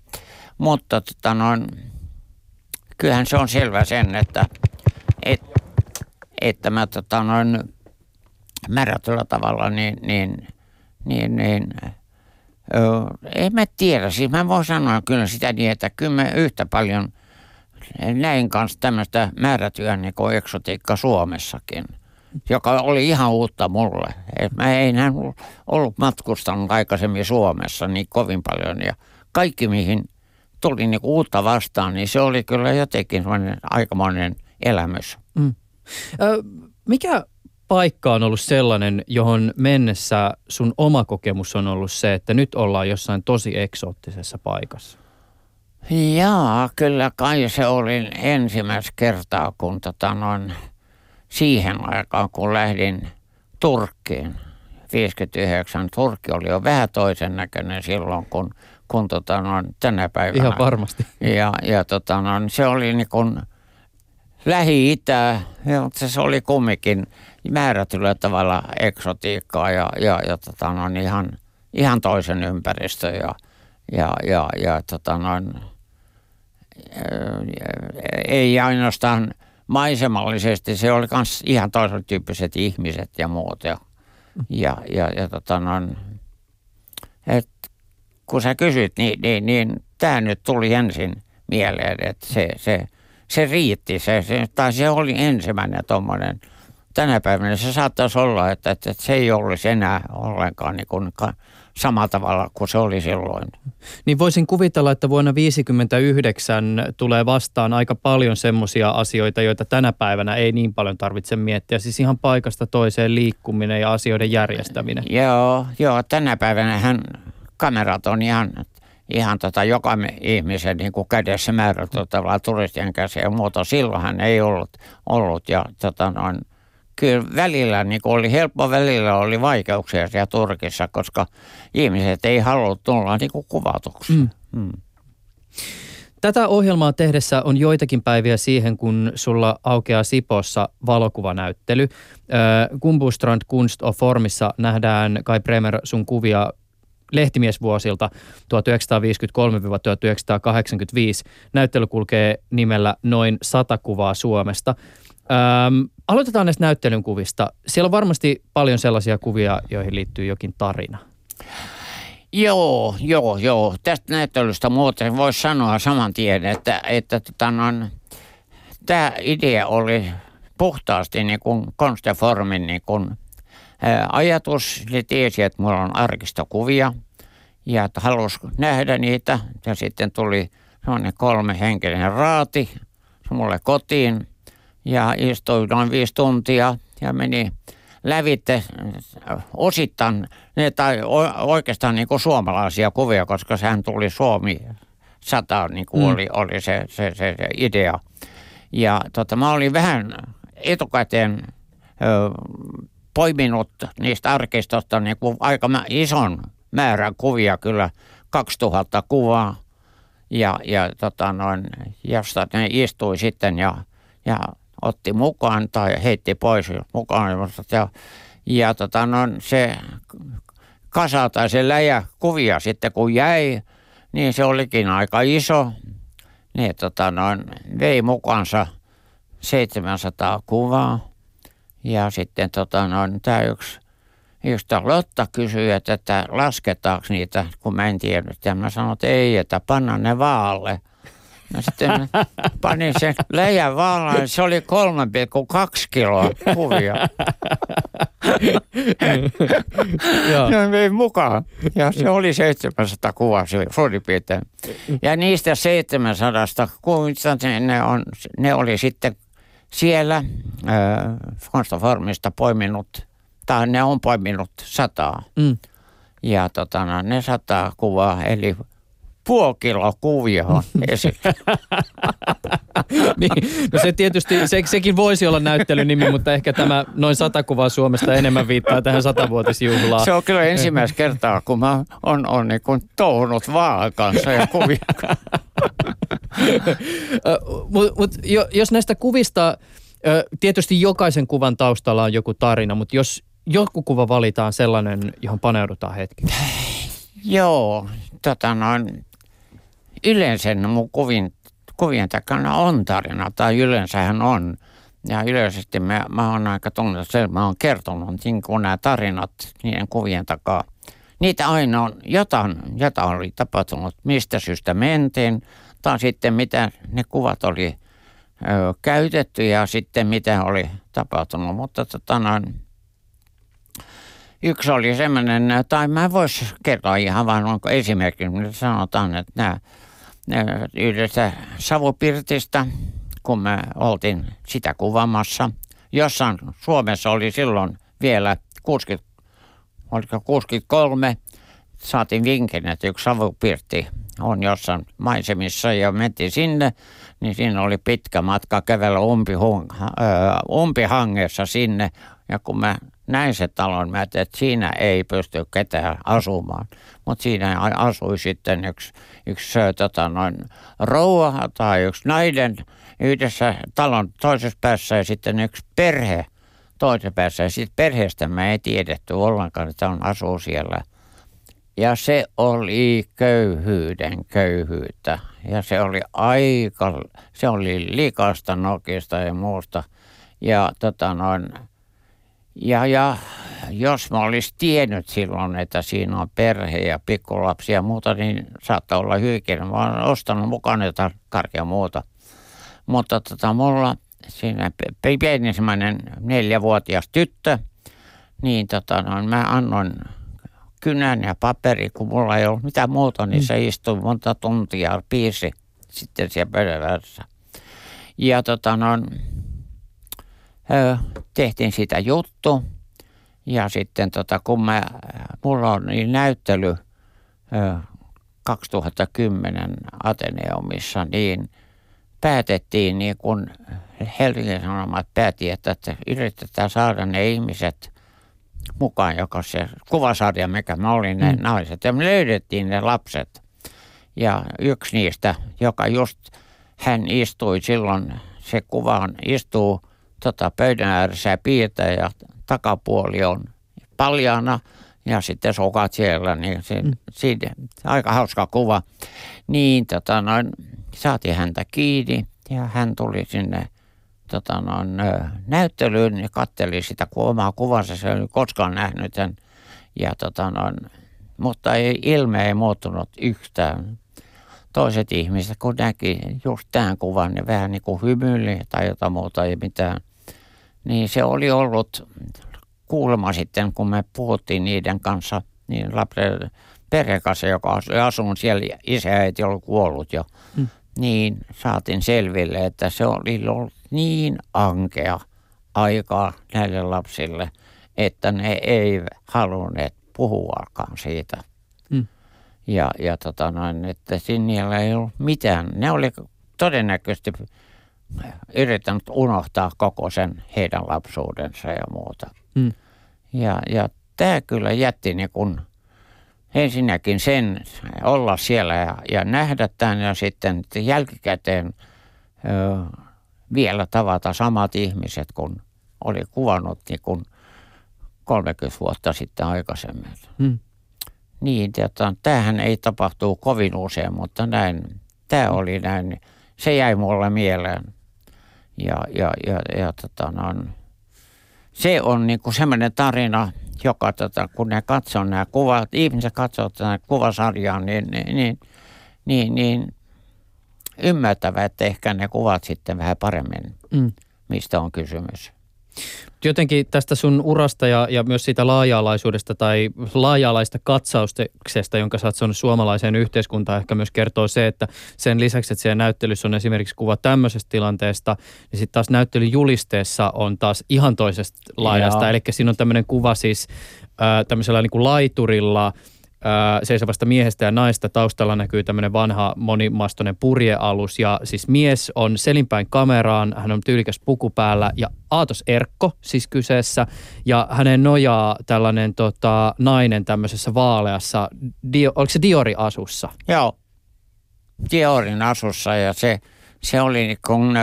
Mutta tota noin, kyllähän se on selvä sen, että, et, että mä tota noin, määrätyllä tavalla, niin, niin, niin, niin öö, en mä tiedä. Siis mä voin sanoa kyllä sitä niin, että kyllä mä yhtä paljon näin kanssa tämmöistä määrätyä niin kuin eksotiikka Suomessakin, joka oli ihan uutta mulle. Et mä en ollut matkustanut aikaisemmin Suomessa niin kovin paljon ja kaikki mihin tuli niin uutta vastaan, niin se oli kyllä jotenkin aikamoinen elämys. Mm. Ö, mikä paikka on ollut sellainen, johon mennessä sun oma kokemus on ollut se, että nyt ollaan jossain tosi eksoottisessa paikassa? Jaa, kyllä kai se oli ensimmäistä kertaa, kun tota noin, siihen aikaan, kun lähdin Turkkiin. 59. Turkki oli jo vähän toisen näköinen silloin, kun, kun tota noin, tänä päivänä. Ihan varmasti. Ja, ja tota noin, se oli niin kuin Lähi-Itä, mutta se oli kumminkin määrätyllä tavalla eksotiikkaa ja, ja, ja tota noin, ihan, ihan toisen ympäristön ja, ja, ja, ja tota noin, ei ainoastaan maisemallisesti, se oli myös ihan toisen tyyppiset ihmiset ja muut. Ja, ja, ja, ja tota noin, et kun sä kysyt, niin, niin, niin tämä nyt tuli ensin mieleen, että se, se, se riitti, se, se, tai se oli ensimmäinen tuommoinen tänä päivänä se saattaisi olla, että, että se ei olisi enää ollenkaan niin kuin samalla tavalla kuin se oli silloin. Niin voisin kuvitella, että vuonna 1959 tulee vastaan aika paljon semmoisia asioita, joita tänä päivänä ei niin paljon tarvitse miettiä. Siis ihan paikasta toiseen liikkuminen ja asioiden järjestäminen. Joo, joo tänä päivänä hän kamerat on ihan, ihan tota joka ihmisen niin kuin kädessä määrätyllä tavalla turistien käsiä ja muuta. Silloinhan ei ollut, ollut ja tota noin, kyllä välillä niin kuin oli helppo, välillä oli vaikeuksia siellä Turkissa, koska ihmiset ei halua tulla niin kuin kuvatuksi. Mm. Mm. Tätä ohjelmaa tehdessä on joitakin päiviä siihen, kun sulla aukeaa Sipossa valokuvanäyttely. Kumbustrand Kunst of Formissa nähdään Kai Bremer sun kuvia lehtimiesvuosilta 1953-1985. Näyttely kulkee nimellä Noin sata kuvaa Suomesta. Öm, aloitetaan näistä näyttelyn kuvista. Siellä on varmasti paljon sellaisia kuvia, joihin liittyy jokin tarina. Joo, joo, joo. Tästä näyttelystä muuten voisi sanoa saman tien, että, että tota, no, tämä idea oli puhtaasti niin kuin Konsteformin niin kuin, ajatus. Ne tiesi, että mulla on arkistokuvia ja että halusi nähdä niitä. Ja sitten tuli semmoinen kolme henkilöinen raati mulle kotiin ja istui noin viisi tuntia ja meni lävitte osittain ne, tai oikeastaan niin kuin suomalaisia kuvia, koska sehän tuli Suomi sata, niin kuin mm. oli, oli se, se, se, se idea. Ja tota, mä olin vähän etukäteen ö, poiminut niistä arkistosta niin kuin aika ison määrän kuvia, kyllä 2000 kuvaa. Ja, ja tota noin, josta ne istui sitten ja, ja otti mukaan tai heitti pois mukaan. Ja, ja tota, no, se kasa tai se läjä kuvia sitten kun jäi, niin se olikin aika iso. Ne tota, no, vei mukaansa 700 kuvaa. Ja sitten tota, no, tämä yksi, yksi Lotta kysyi, että, että lasketaanko niitä, kun mä en tiennyt. Ja mä sanoin, että ei, että panna ne vaalle. No sitten panin sen leijän vaalaan, se oli 3,2 kiloa kuvia. no vein mukaan. Ja se oli 700 kuvaa suurin piirtein. Ja niistä 700 kuvista ne, on, ne oli sitten siellä äh, Formista poiminut, tai ne on poiminut sataa. Mm. Ja tota, no, ne sataa kuvaa, eli puoli kiloa kuvia on niin, no se tietysti, se, sekin voisi olla näyttelynimi, mutta ehkä tämä noin sata kuvaa Suomesta enemmän viittaa tähän satavuotisjuhlaan. Se on kyllä ensimmäistä kertaa, kun mä on, on niin kuin touhunut vaan kanssa ja kuvia. mut, mut, jos näistä kuvista, tietysti jokaisen kuvan taustalla on joku tarina, mutta jos joku kuva valitaan sellainen, johon paneudutaan hetki. Joo, tota noin, yleensä mun kuvin, kuvien takana on tarina, tai yleensähän on. Ja yleisesti mä, mä oon aika tunnistunut, että mä oon kertonut niin kuin nämä tarinat niiden kuvien takaa. Niitä aina on, jotain, jotain oli tapahtunut, mistä syystä mentiin, tai sitten mitä ne kuvat oli käytetty ja sitten mitä oli tapahtunut. Mutta tota noin, yksi oli semmoinen, tai mä vois kertoa ihan vaan onko esimerkki, sanotaan, että nämä yhdessä Savupirtistä, kun me oltiin sitä kuvaamassa. Jossain Suomessa oli silloin vielä 60, oliko 63, saatiin vinkin, että yksi savupirtti on jossain maisemissa ja mentiin sinne, niin siinä oli pitkä matka kävellä umpihangessa sinne. Ja kun mä näin se talon, mä ajattelin, että siinä ei pysty ketään asumaan. Mutta siinä asui sitten yksi, yksi tota noin, rouva tai yksi nainen yhdessä talon toisessa päässä ja sitten yksi perhe toisessa päässä. Ja sitten perheestä mä ei tiedetty ollenkaan, että on asuu siellä. Ja se oli köyhyyden köyhyyttä. Ja se oli aika, se oli likasta nokista ja muusta. Ja tota noin, ja, ja jos mä olisin tiennyt silloin, että siinä on perhe ja pikkulapsia ja muuta, niin saattaa olla hyvinkin. Mä olen ostanut mukaan jotain karkia muuta. Mutta tota, mulla siinä pieni neljävuotias tyttö, niin tota, no, mä annoin kynän ja paperi, kun mulla ei ollut mitään muuta, niin se mm. istui monta tuntia piirsi sitten siellä pöydän Ja tota, no, tehtiin sitä juttu. Ja sitten tota, kun mä, mulla on niin näyttely ö, 2010 Ateneumissa, niin päätettiin, niin kun Helsingin Sanomat päätti, että, että yritetään saada ne ihmiset mukaan, joka se kuvasarja, mikä mä olin, ne mm. naiset. Ja me löydettiin ne lapset. Ja yksi niistä, joka just, hän istui silloin, se kuvaan istuu tota, pöydän ääressä ja piirtää ja takapuoli on paljana ja sitten sokat siellä, niin se, mm. siitä, aika hauska kuva. Niin tota, noin, saatiin häntä kiinni ja hän tuli sinne tota, noin, näyttelyyn ja katteli sitä omaa kuvansa. Se ei koskaan nähnyt sen. Ja, tota, noin, mutta ei, ilme ei muuttunut yhtään. Toiset ihmiset, kun näki just tämän kuvan, niin vähän niin kuin hymyili tai jotain muuta, ei mitään. Niin se oli ollut kuulemma sitten, kun me puhuttiin niiden kanssa, niin lapsen perheen kanssa, joka asui asunut siellä, isä ei ollut kuollut jo, mm. niin saatiin selville, että se oli ollut niin ankea aikaa näille lapsille, että ne ei halunneet puhuakaan siitä. Mm. Ja, ja tota noin, että sinne ei ollut mitään. Ne oli todennäköisesti yrittänyt unohtaa koko sen heidän lapsuudensa ja muuta. Mm. Ja, ja tämä kyllä jätti niin kun ensinnäkin sen olla siellä ja, ja nähdä tämän ja sitten jälkikäteen ö, vielä tavata samat ihmiset, kun oli kuvannut niin kun 30 vuotta sitten aikaisemmin. Hmm. Niin, että tämähän ei tapahtuu kovin usein, mutta näin, tämä oli näin, se jäi mulle mieleen. Ja, ja, ja, ja tota, no, se on niin kuin semmoinen tarina, joka tota, kun ne katsoo nämä kuvat, ihmiset katsoo tätä kuvasarjaa, niin, niin, niin, niin, niin ymmärtävät ehkä ne kuvat sitten vähän paremmin, mm. mistä on kysymys. Jotenkin tästä sun urasta ja, ja myös siitä laaja-alaisuudesta tai laaja-alaista katsauksesta, jonka sä oot saanut suomalaiseen yhteiskuntaan, ehkä myös kertoo se, että sen lisäksi, että siellä näyttelyssä on esimerkiksi kuva tämmöisestä tilanteesta, niin sitten taas näyttelyn julisteessa on taas ihan toisesta laidasta. Eli siinä on tämmöinen kuva siis äh, tämmöisellä niin kuin laiturilla – seisovasta miehestä ja naista. Taustalla näkyy tämmöinen vanha monimastoinen purjealus ja siis mies on selinpäin kameraan, hän on tyylikäs puku päällä ja Aatos Erkko siis kyseessä ja hänen nojaa tällainen tota, nainen tämmöisessä vaaleassa, dio, oliko se Diori-asussa? Joo, Diorin asussa ja se, se oli kun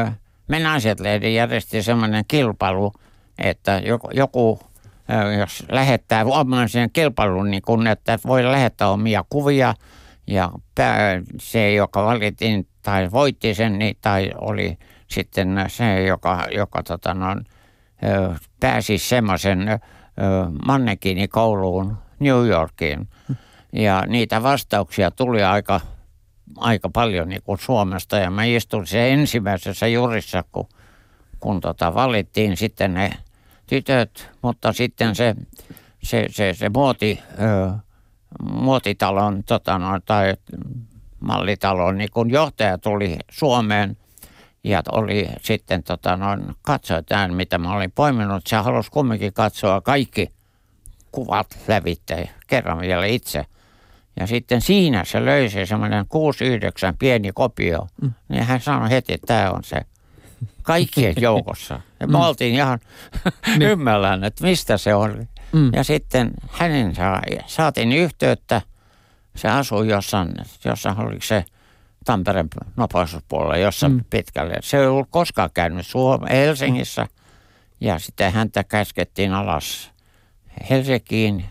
me naiset järjesti semmoinen kilpailu, että joku, joku jos lähettää sen kilpailun, niin kun, että voi lähettää omia kuvia ja se, joka valittiin tai voitti sen, niin, tai oli sitten se, joka, joka tota, no, pääsi semmoisen kouluun New Yorkiin. Ja niitä vastauksia tuli aika, aika paljon niin kuin Suomesta. Ja mä istun se ensimmäisessä jurissa, kun, kun tota, valittiin sitten ne tytöt, mutta sitten se, se, se, se muoti, ö, muotitalon tota no, tai mallitalon niin kun johtaja tuli Suomeen ja oli sitten tota noin, katsoi tämän, mitä mä olin poiminut. Se halusi kumminkin katsoa kaikki kuvat lävitse kerran vielä itse. Ja sitten siinä se löysi semmoinen 6-9 pieni kopio. Mm. Niin hän sanoi heti, että tämä on se kaikkien joukossa. Ja me mm. oltiin ihan niin. ymmällään, että mistä se oli. Mm. Ja sitten hänen saa, saatiin yhteyttä. Se asui jossain, jossain oliko se Tampereen nopeuspuolella jossain mm. pitkälle. Se ei ollut koskaan käynyt Suom- Helsingissä. Ja sitten häntä käskettiin alas Helsinkiin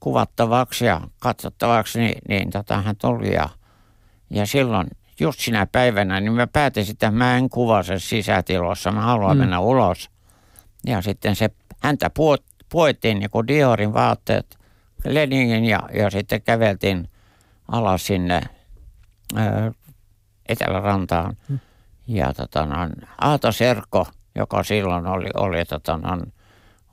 kuvattavaksi ja katsottavaksi, niin, niin tota, hän tuli ja, ja silloin just sinä päivänä, niin mä päätin, että mä en kuvaa sen sisätilossa, mä haluan mm. mennä ulos. Ja sitten se, häntä puettiin niin kuin Diorin vaatteet Leningin ja, ja sitten käveltiin alas sinne ää, Etelärantaan. Mm. Ja tota, no, Aato Serkko, joka silloin oli, oli tota, no,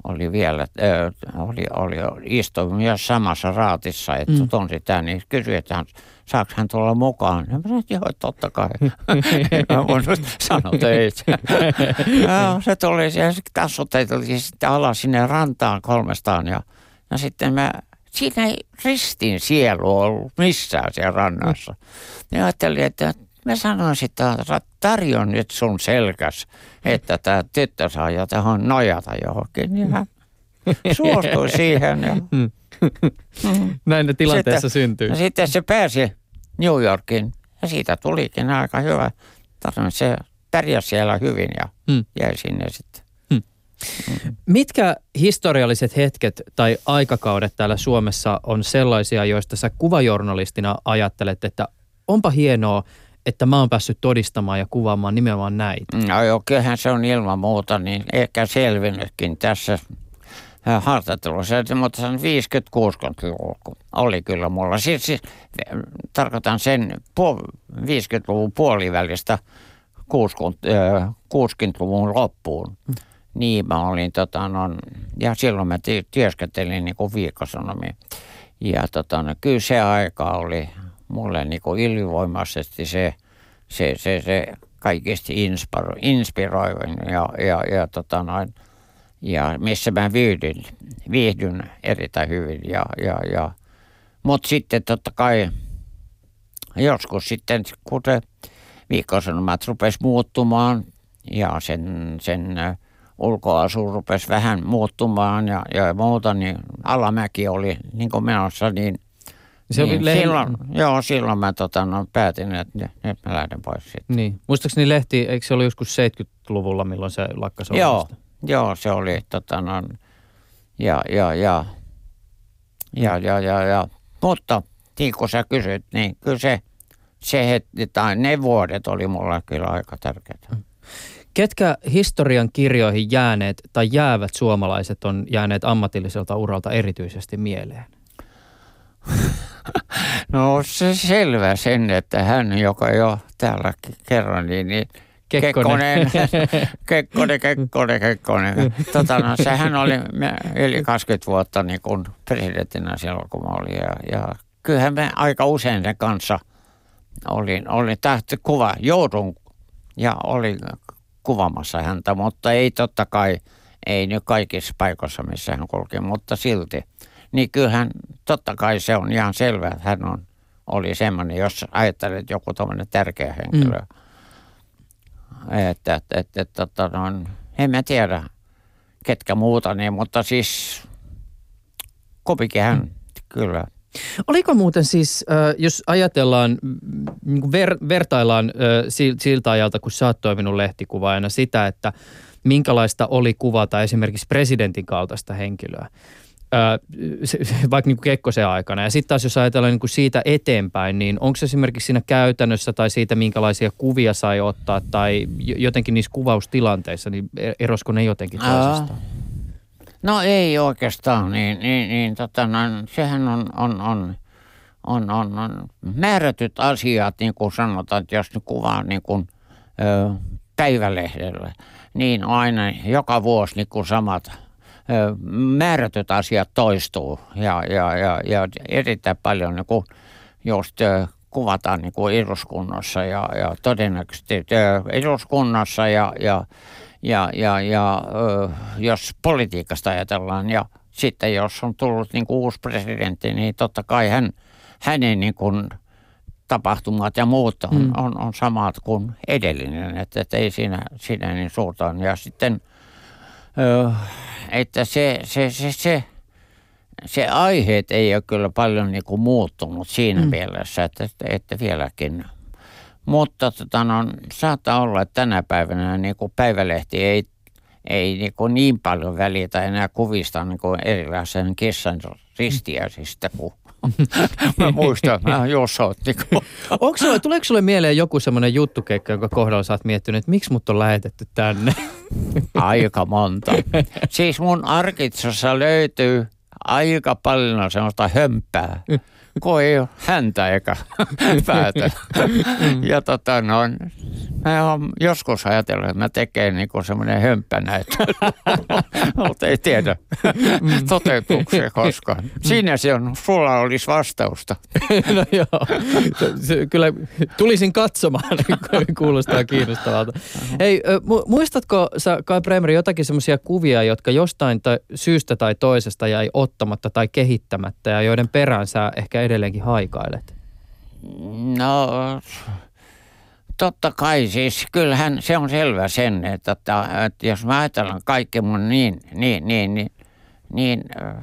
oli vielä, ö, oli, oli, istui myös samassa raatissa, että mm. tunsi tämän, niin kysyi, että hän, saako hän tulla mukaan. Ja mä sanoin, että joo, totta kai. mä voin sanoa teitä. ja, se tuli ja sitten kassutettiin sitten alas sinne rantaan kolmestaan ja, ja sitten mä siinä ei ristin sielu ollut missään siellä rannassa. Ja ajattelin, että mä sanoin sitä, että tarjon nyt sun selkäs, että tämä tyttö saa jo tähän nojata johonkin. Ja hän suostui siihen. Ja, Näin ne tilanteessa Sitten- syntyy. ja sitten se pääsi New Yorkiin ja siitä tulikin aika hyvä tarina. Se pärjäsi siellä hyvin ja Mm. jäi sinne sitten. Mitkä historialliset hetket tai aikakaudet täällä Suomessa on sellaisia, joista sä kuvajournalistina ajattelet, että onpa hienoa, että mä oon päässyt todistamaan ja kuvaamaan nimenomaan näitä? No joo, kyllähän se on ilman muuta niin ehkä selvinnytkin tässä haastattelussa, mutta se on 50-60-luvulla kun oli kyllä mulla. Siis, siis tarkoitan sen puol- 50-luvun puolivälistä 60, äh, 60-luvun loppuun. Niin mä olin, tota, no, ja silloin mä työskentelin niin kuin viikkosanomia. Ja tota, no, kyllä se aika oli mulle niin kuin ylivoimaisesti se, se, se, se kaikista inspiro, inspiroivin ja, ja, ja, tota noin, ja missä mä viihdyn, viihdyn erittäin hyvin. Ja, ja, ja. Mutta sitten totta kai joskus sitten, se viikkosanomat rupesi muuttumaan ja sen, sen ö, ulkoasu rupesi vähän muuttumaan ja, ja muuta, niin alamäki oli niin kuin menossa, niin Se oli niin, lehti- silloin, joo, silloin mä tota, no, päätin, että nyt, nyt mä lähden pois siitä. Niin. Muistaakseni lehti, eikö se ollut joskus 70-luvulla, milloin se lakkasi Joo, olemasta? Joo, se oli tota, no, ja, ja, ja, ja, ja, ja, ja, mutta niin kuin sä kysyt, niin kyllä se, se hetki, tai ne vuodet oli mulla kyllä aika tärkeitä. Ketkä historian kirjoihin jääneet tai jäävät suomalaiset on jääneet ammatilliselta uralta erityisesti mieleen? No se selvä sen, että hän, joka jo täällä kerran, niin, niin Kekkonen. Kekkonen, Kekkonen, Kekkonen. Tota, no, sehän oli, eli 20 vuotta niin kuin presidenttinä silloin, kun mä olin. Ja, ja kyllähän me aika usein sen kanssa olin, olin tähti kuva, joudun ja olin kuvamassa häntä, mutta ei totta kai, ei nyt kaikissa paikoissa, missä hän kulki, mutta silti. Niin kyllähän totta kai se on ihan selvää, että hän on, oli semmoinen, jos ajattelet joku tämmöinen tärkeä henkilö. Mm. Että, että, että, että tota, no, en mä tiedä ketkä muuta, niin, mutta siis kumpikin hän mm. kyllä. Oliko muuten siis, jos ajatellaan, niin ver, vertaillaan sil- siltä ajalta, kun sä oot toiminut lehtikuvaajana sitä, että minkälaista oli kuvata esimerkiksi presidentin kaltaista henkilöä, se, vaikka niin kuin Kekkosen aikana. Ja sitten taas jos ajatellaan niin kuin siitä eteenpäin, niin onko se esimerkiksi siinä käytännössä tai siitä, minkälaisia kuvia sai ottaa tai jo- jotenkin niissä kuvaustilanteissa, niin e- erosko ne jotenkin toisistaan? No ei oikeastaan, niin, niin, niin tota, no, sehän on, on, on, on, on, on määrätyt asiat, niin kuin sanotaan, että jos nyt kuvaa niin kuin, ö, päivälehdellä, niin aina joka vuosi niin kuin samat määrätyt asiat toistuu ja, ja, ja, ja erittäin paljon niin kuin just kuvataan niin kuin eduskunnassa ja, ja todennäköisesti eduskunnassa ja, ja ja, ja, ja jos politiikasta ajatellaan ja sitten jos on tullut niin kuin uusi presidentti, niin totta kai hän, hänen niin kuin tapahtumat ja muut on, mm. on, on samat kuin edellinen, että, että ei siinä, siinä niin suurta. Ja sitten, että se, se, se, se, se aiheet ei ole kyllä paljon niin kuin muuttunut siinä mm. mielessä, että, että, että vieläkin mutta tota, no, saattaa olla, että tänä päivänä niin kuin päivälehti ei, ei niin, kuin niin paljon välitä enää kuvista niin kuin erilaisen kissan ristiäisistä kuin mä muistan, mä jos oot niin Onko sulle, tuleeko sulle mieleen joku semmoinen juttukeikka, jonka kohdalla sä oot miettinyt, että miksi mut on lähetetty tänne? aika monta. Siis mun arkitsossa löytyy aika paljon semmoista hömpää, kun ei ole häntä eikä päätä. Ja tota no, Mä oon joskus ajatellut, että mä tekee niinku semmoinen hömppänä, että mutta ei tiedä, toteutuuko se koskaan. Siinä se on, sulla olisi vastausta. No joo, se, se, kyllä tulisin katsomaan, kuulostaa kiinnostavalta. Hei, muistatko sä Kai Bremer jotakin semmoisia kuvia, jotka jostain tai syystä tai toisesta jäi ottamatta tai kehittämättä ja joiden perään sä ehkä edelleenkin haikailet? No, totta kai siis, kyllähän se on selvä sen, että, että, että jos mä ajatellaan kaikki mun niin, niin, niin, niin, niin äh,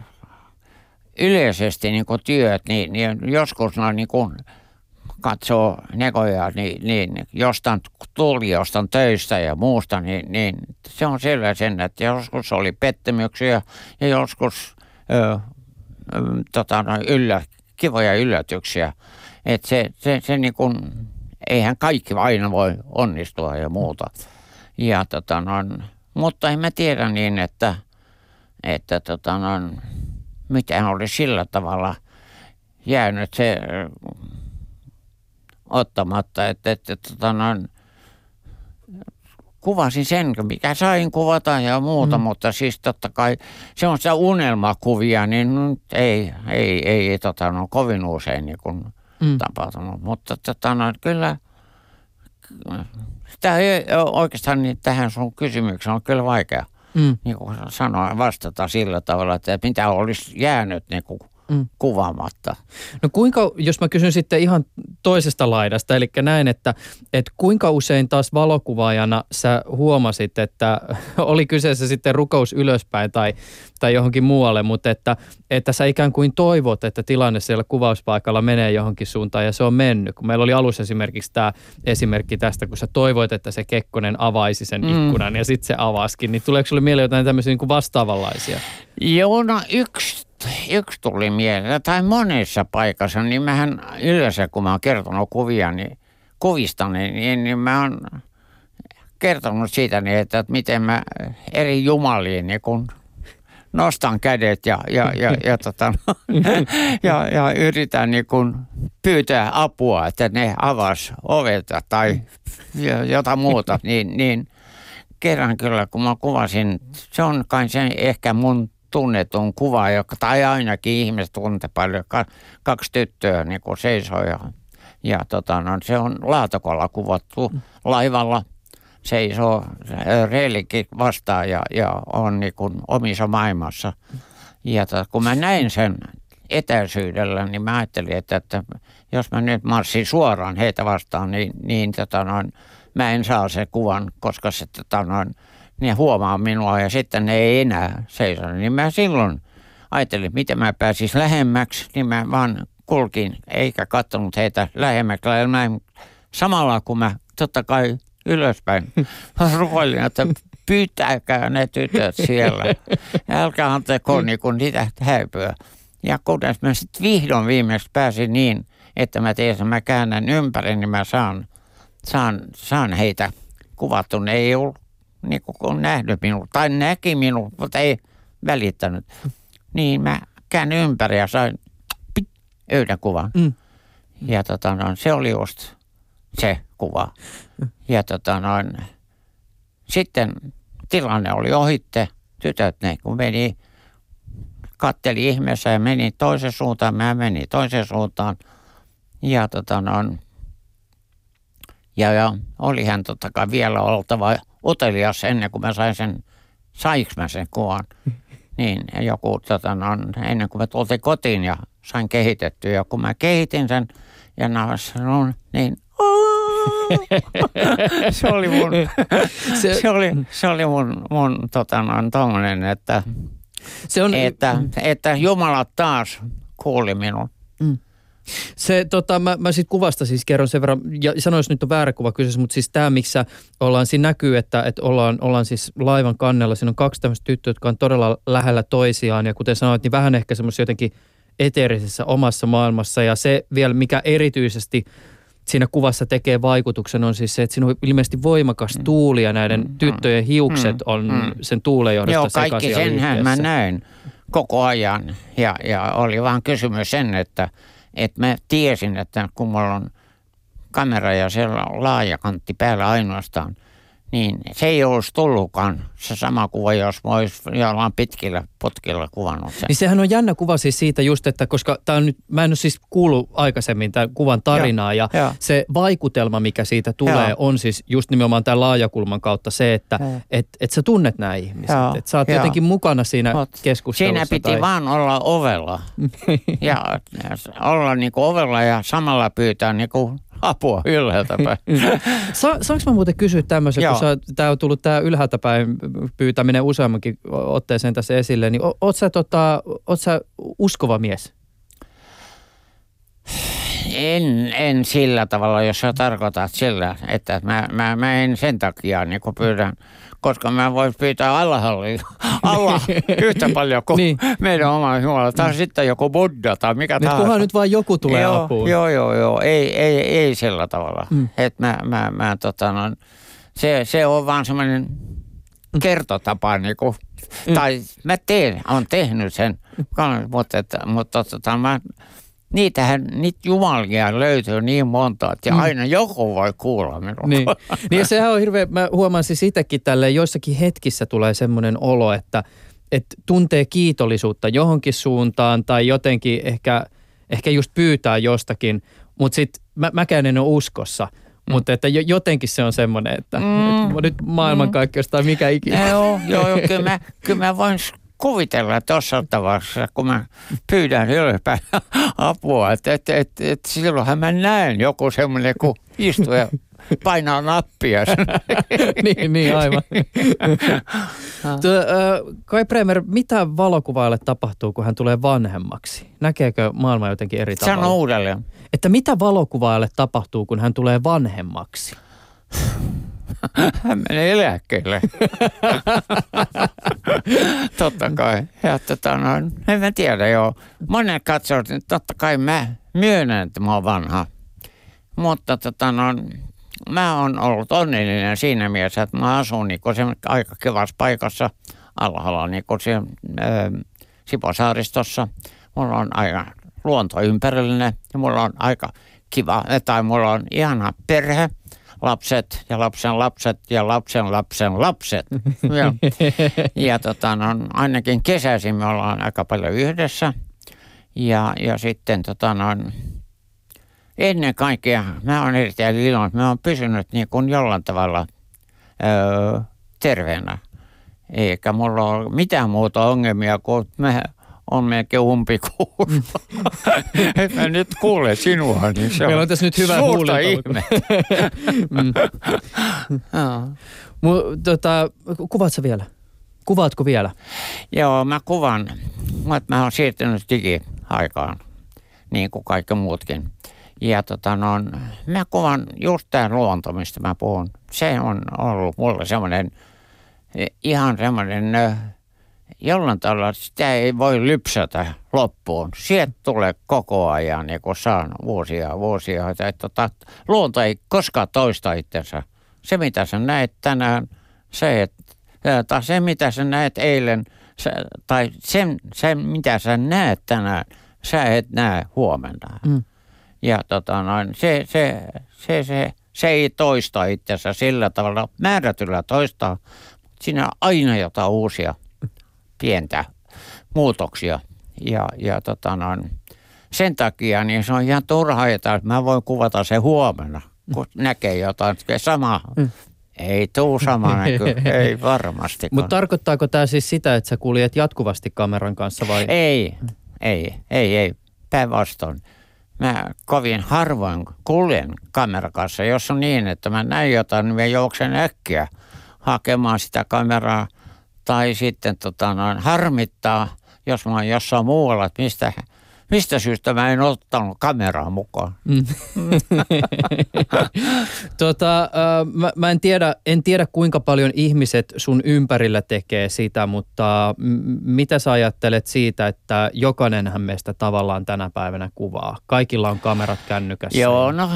yleisesti niin kuin työt, niin, niin joskus no niin kuin katsoo nekoja, niin, niin jostain tuli jostain töistä ja muusta, niin, niin se on selvä sen, että joskus oli pettymyksiä ja joskus ö, ö, tota, yllä, kivoja yllätyksiä. Että se, se, se niin kuin, eihän kaikki aina voi onnistua ja muuta. Ja tota noin, mutta en mä tiedä niin, että, että tota noin, miten oli sillä tavalla jäänyt se ottamatta, että, että tota noin, kuvasin sen, mikä sain kuvata ja muuta, mm. mutta siis totta kai se on sitä unelmakuvia, niin ei, ei, ei tota, no, kovin usein niin kuin mm. tapahtunut. Mutta tota, no, kyllä sitä ei oikeastaan niin tähän sun kysymykseen on kyllä vaikea mm. niin kuin sanoa vastata sillä tavalla, että mitä olisi jäänyt niin kuin mm. kuvaamatta. No kuinka, jos mä kysyn sitten ihan toisesta laidasta, eli näin, että, että kuinka usein taas valokuvaajana sä huomasit, että oli kyseessä sitten rukous ylöspäin tai, tai johonkin muualle, mutta että, että sä ikään kuin toivot, että tilanne siellä kuvauspaikalla menee johonkin suuntaan ja se on mennyt. Kun meillä oli alussa esimerkiksi tämä esimerkki tästä, kun sä toivoit, että se Kekkonen avaisi sen mm. ikkunan ja sitten se avaskin, niin tuleeko sulle mieleen jotain tämmöisiä niin kuin vastaavanlaisia? Joo, no yksi yksi tuli mieleen, tai monessa paikassa, niin mähän yleensä, kun mä oon kertonut kuvia, niin kuvista, niin, niin, niin mä oon kertonut siitä, niin, että, että miten mä eri jumaliin niin kun nostan kädet ja, ja, ja, ja, tota, ja, ja yritän niin kun pyytää apua, että ne avas ovet tai jotain muuta, niin, niin kerran kyllä, kun mä kuvasin, se on kai se ehkä mun tunnetun kuva, joka, tai ainakin ihmiset tuntee paljon, kaksi tyttöä niin kuin seisoo ja, ja tota, no, se on laatakolla kuvattu. Laivalla seisoo reilikin vastaan ja, ja on niin kuin omissa maailmassa. Ja tota, kun mä näin sen etäisyydellä, niin mä ajattelin, että, että jos mä nyt marssin suoraan heitä vastaan, niin, niin tota noin, mä en saa sen kuvan, koska se tota noin, ne huomaa minua ja sitten ne ei enää seiso. Niin mä silloin ajattelin, miten mä pääsis lähemmäksi, niin mä vaan kulkin eikä katsonut heitä lähemmäksi. Mä samalla kun mä totta kai ylöspäin rukoilin, että pyytäkää ne tytöt siellä. Älkää antako niin kuin niitä häipyä. Ja kunnes mä sitten vihdoin viimeksi pääsin niin, että mä tiesin, mä käännän ympäri, niin mä saan, saan, saan heitä kuvattu. Ne ei ollut niin kuin nähnyt minut, tai näki minut, mutta ei välittänyt. Niin mä käännyin ympäri ja sain pit, yhden kuvan. Mm. Ja tota noin, se oli just se kuva. Ja tota noin, sitten tilanne oli ohitte. Tytöt ne kun meni, katteli ihmeessä ja meni toiseen suuntaan, mä menin toiseen suuntaan. Ja tota noin, ja, ja olihan totta kai vielä oltava utelias ennen kuin mä sain sen, saiks mä sen kuvan. Niin joku, tota, no, ennen kuin me tultiin kotiin ja sain kehitettyä. Ja kun mä kehitin sen ja sanon, niin se oli mun, se, se oli, se oli mun, mun tota, no, tommonen, että, se on, että, että Jumala taas kuuli minun. Se, tota, mä, mä sitten kuvasta siis kerron sen verran, ja sanoin, nyt on väärä kuva kyseessä, mutta siis tämä, missä ollaan, siinä näkyy, että, että ollaan, ollaan siis laivan kannella. Siinä on kaksi tämmöistä tyttöä, jotka on todella lähellä toisiaan, ja kuten sanoit, niin vähän ehkä semmoisia jotenkin eteerisessä omassa maailmassa, ja se vielä, mikä erityisesti siinä kuvassa tekee vaikutuksen on siis se, että siinä on ilmeisesti voimakas mm. tuuli ja näiden mm. tyttöjen hiukset mm. on mm. sen tuulen johdosta Joo, kaikki senhän mä näin koko ajan ja, ja oli vaan kysymys sen, että – että mä tiesin, että kun mulla on kamera ja siellä on laaja kantti päällä ainoastaan, niin se ei olisi tullutkaan se sama kuva, jos mä olisi jollain pitkillä potkilla kuvannut sen. Niin sehän on jännä kuva siis siitä just, että koska tää on nyt, mä en ole siis kuullut aikaisemmin tämän kuvan tarinaa ja, Joo. se vaikutelma, mikä siitä tulee, Joo. on siis just nimenomaan tämän laajakulman kautta se, että et, et sä tunnet nämä ihmiset, että sä oot Joo. jotenkin mukana siinä Mut keskustelussa. Siinä piti tai... vaan olla ovella ja, ja olla niinku ovella ja samalla pyytää niinku apua ylhäältä päin. Sa, saanko mä muuten kysyä tämmöisen, kun tämä on tullut tämä ylhäältä päin pyytäminen useammankin otteeseen tässä esille, niin o, oot, sä, tota, oot sä uskova mies? En, en sillä tavalla, jos sä tarkoitat sillä, että mä, mä, mä en sen takia niin pyydän, koska mä voin pyytää alhaalla alla yhtä paljon kuin Niin. niin. meidän oma Jumala. Tai sitten joku Buddha tai mikä Nyt tahansa. kunhan nyt vaan joku tulee joo, apuun. Joo, joo, joo. Ei, ei, ei sillä tavalla. Mm. Mm. Et mä, mä, mä, tota, no, se, se on vaan semmoinen kertotapa, niinku, Mm. tai mä teen, on tehnyt sen, mutta, että, mutta tota, mä, niitähän, niitä jumalia löytyy niin monta, että Mm. aina joku voi kuulla minua. Niin. niin sehän on hirveä, mä huomaan siis itsekin joissakin hetkissä tulee semmoinen olo, että, että tuntee kiitollisuutta johonkin suuntaan tai jotenkin ehkä, ehkä just pyytää jostakin, mutta sitten mä, mäkään en ole uskossa. Mm. Mutta että jo- jotenkin se on semmoinen, että, mm. Nyt maailmankaikkeus tai mikä ikinä. Joo, joo, joo kyllä, mä, kyllä mä voin kuvitella tuossa tavalla, kun mä pyydän ylöspäin apua, että et, et, et, silloinhan mä näen joku semmoinen, kun istuu ja painaa nappia. niin, niin, aivan. Tuo, äh, Kai Bremer, mitä valokuvaajalle tapahtuu, kun hän tulee vanhemmaksi? Näkeekö maailma jotenkin eri tavalla? Sano uudelleen. Että mitä valokuvaajalle tapahtuu, kun hän tulee vanhemmaksi? Hän menee eläkkeelle. totta kai. Ja tota, no, en mä tiedä joo. Monet katsovat, että totta kai mä myönnän, että mä oon vanha. Mutta tota, no, mä oon ollut onnellinen siinä mielessä, että mä asun niin se aika kivassa paikassa alhaalla, niin kuin siellä ö, Siposaaristossa. Mulla on aika luonto ympärillinen ja mulla on aika kiva, tai mulla on ihana perhe, lapset ja lapsen lapset ja lapsen lapsen lapset. ja, ja tota, no, ainakin kesäisin me ollaan aika paljon yhdessä. Ja, ja sitten tota, no, ennen kaikkea mä oon erittäin iloinen, että mä oon pysynyt niin kuin jollain tavalla öö, terveenä. Eikä mulla ole mitään muuta ongelmia kuin mä on melkein umpikuussa. Et mä nyt kuule sinua, niin se Meillä on tässä nyt hyvä suurta ihme. Mm. Mu, tota, kuvaatko vielä? Kuvaatko vielä? Joo, mä kuvan, mutta mä oon siirtynyt digiaikaan, niin kuin kaikki muutkin. Ja tota no, mä kuvan just tämä luonto, mistä mä puhun. Se on ollut mulle semmoinen, ihan semmoinen, ö, jollain tavalla sitä ei voi lypsätä loppuun. Sieltä tulee koko ajan, niin kun saan vuosia vuosia. Että, tota, luonto ei koskaan toista itsensä. Se, mitä sä näet tänään, se, että tai se, mitä sä näet eilen, sä, tai sen, sen, mitä sä näet tänään, sä et näe huomenna. Mm. Ja tota noin, se, se, se, se, se ei toista itsensä sillä tavalla, määrätyllä toistaa, mutta siinä on aina jotain uusia pientä muutoksia. Ja, ja tota noin, sen takia niin se on ihan turhaa, että mä voin kuvata se huomenna, kun näkee jotain samaa. Mm. Ei tuu sama näky, ei varmasti. Mutta tarkoittaako tämä siis sitä, että sä kuljet jatkuvasti kameran kanssa vai? Ei, ei, ei, ei. Päinvastoin. Mä kovin harvoin kuljen kameran kanssa. Jos on niin, että mä näen jotain, niin mä juoksen äkkiä hakemaan sitä kameraa. Tai sitten tota, noin, harmittaa, jos mä oon jossain muualla, että mistä, mistä syystä mä en ottanut kameraa mukaan. Mm. tota, äh, mä, mä en, tiedä, en tiedä, kuinka paljon ihmiset sun ympärillä tekee sitä, mutta m- mitä sä ajattelet siitä, että jokainenhan meistä tavallaan tänä päivänä kuvaa? Kaikilla on kamerat kännykässä. Joo, no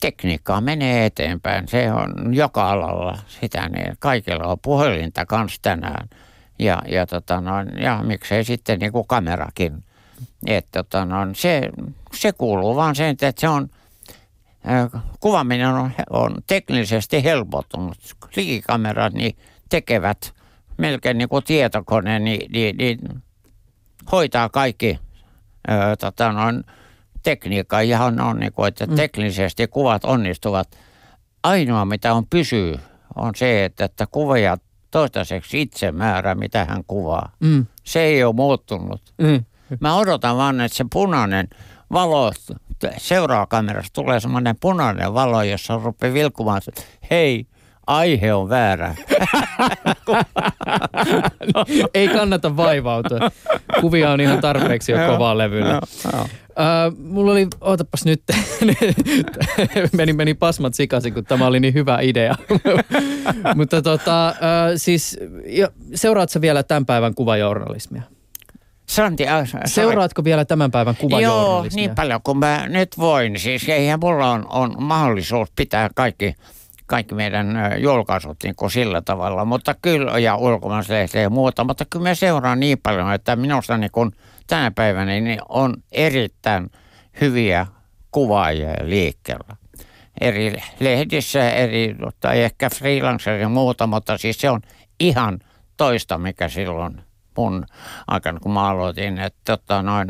tekniikka menee eteenpäin. Se on joka alalla sitä, niin kaikilla on puhelinta kanssa tänään. Ja, ja, tota noin, ja miksei sitten niin kuin kamerakin. Et, tota noin, se, se kuuluu vaan sen, että se on ö, kuvaaminen on, on teknisesti helpottunut. Digikamerat niin tekevät melkein niin kuin tietokone, niin, niin, niin hoitaa kaikki ö, tota noin, tekniikka ihan on, niin kuin, että teknisesti kuvat onnistuvat. Ainoa mitä on pysyy on se, että, että kuvaaja toistaiseksi itse määrää, mitä hän kuvaa. Mm. Se ei ole muuttunut. Mm. Mä odotan vaan, että se punainen valo, seuraava kamerassa tulee semmoinen punainen valo, jossa rupeaa vilkumaan, että hei, aihe on väärä. No, ei kannata vaivautua. Kuvia on ihan tarpeeksi jo kovaa levyllä. Uh, mulla oli, ootapas nyt, meni, meni pasmat sikaisin, kun tämä oli niin hyvä idea. Mutta tota, uh, siis, jo, seuraatko vielä tämän päivän kuvajournalismia? Santi, äh, Seuraatko vielä tämän päivän Joo, kuvajournalismia? niin paljon kuin mä nyt voin. Siis eihän mulla on, on mahdollisuus pitää kaikki, kaikki meidän julkaisut niin kuin sillä tavalla, mutta kyllä, ja ulkomaalaislehtiä ja muuta, mutta kyllä mä seuraan niin paljon, että minusta niin kuin tänä päivänä niin on erittäin hyviä kuvaajia liikkeellä. Eri lehdissä, eri, tai ehkä freelancer ja muuta, mutta siis se on ihan toista, mikä silloin mun aikana, kun mä aloitin. Että tota noin,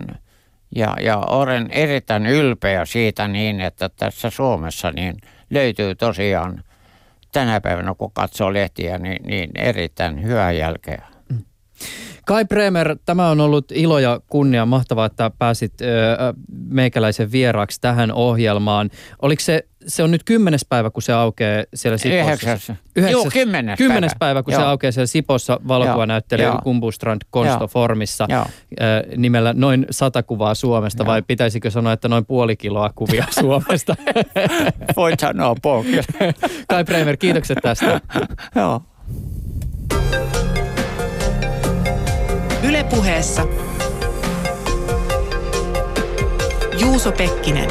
ja, ja olen erittäin ylpeä siitä niin, että tässä Suomessa niin löytyy tosiaan tänä päivänä, kun katsoo lehtiä, niin, niin erittäin hyvää jälkeä. Kai Bremer, tämä on ollut ilo ja kunnia. Mahtavaa, että pääsit ö, meikäläisen vieraaksi tähän ohjelmaan. Oliko se, se on nyt kymmenes päivä, kun se aukeaa siellä Sipossa? Yhdeksäs. Juu, kymmenes Kymmenes päivä. päivä, kun Joo. se aukeaa siellä Sipossa valokuvanäyttelijä Joo. Kumbustrand Konstoformissa Joo. ö, nimellä noin sata kuvaa Suomesta, Joo. vai pitäisikö sanoa, että noin puoli kiloa kuvia Suomesta? Voit sanoa. Kai Bremer, kiitokset tästä. Joo. Ylepuheessa Juuso Pekkinen.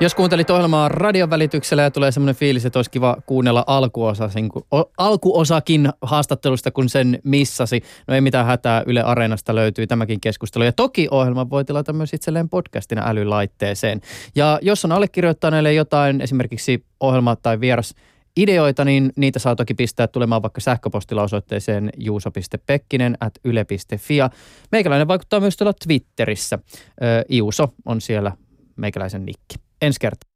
Jos kuuntelit ohjelmaa radion välityksellä ja tulee semmoinen fiilis, että olisi kiva kuunnella alkuosasin, o, alkuosakin haastattelusta, kun sen missasi. No ei mitään hätää, Yle Areenasta löytyy tämäkin keskustelu. Ja toki ohjelma voi tilata myös itselleen podcastina älylaitteeseen. Ja jos on allekirjoittaneelle jotain, esimerkiksi ohjelma tai vieras ideoita, niin niitä saa toki pistää tulemaan vaikka sähköpostilla osoitteeseen juuso.pekkinen at yle.fi. Meikäläinen vaikuttaa myös tuolla Twitterissä. Ö, Iuso on siellä meikäläisen nikki. Ensi kertaa.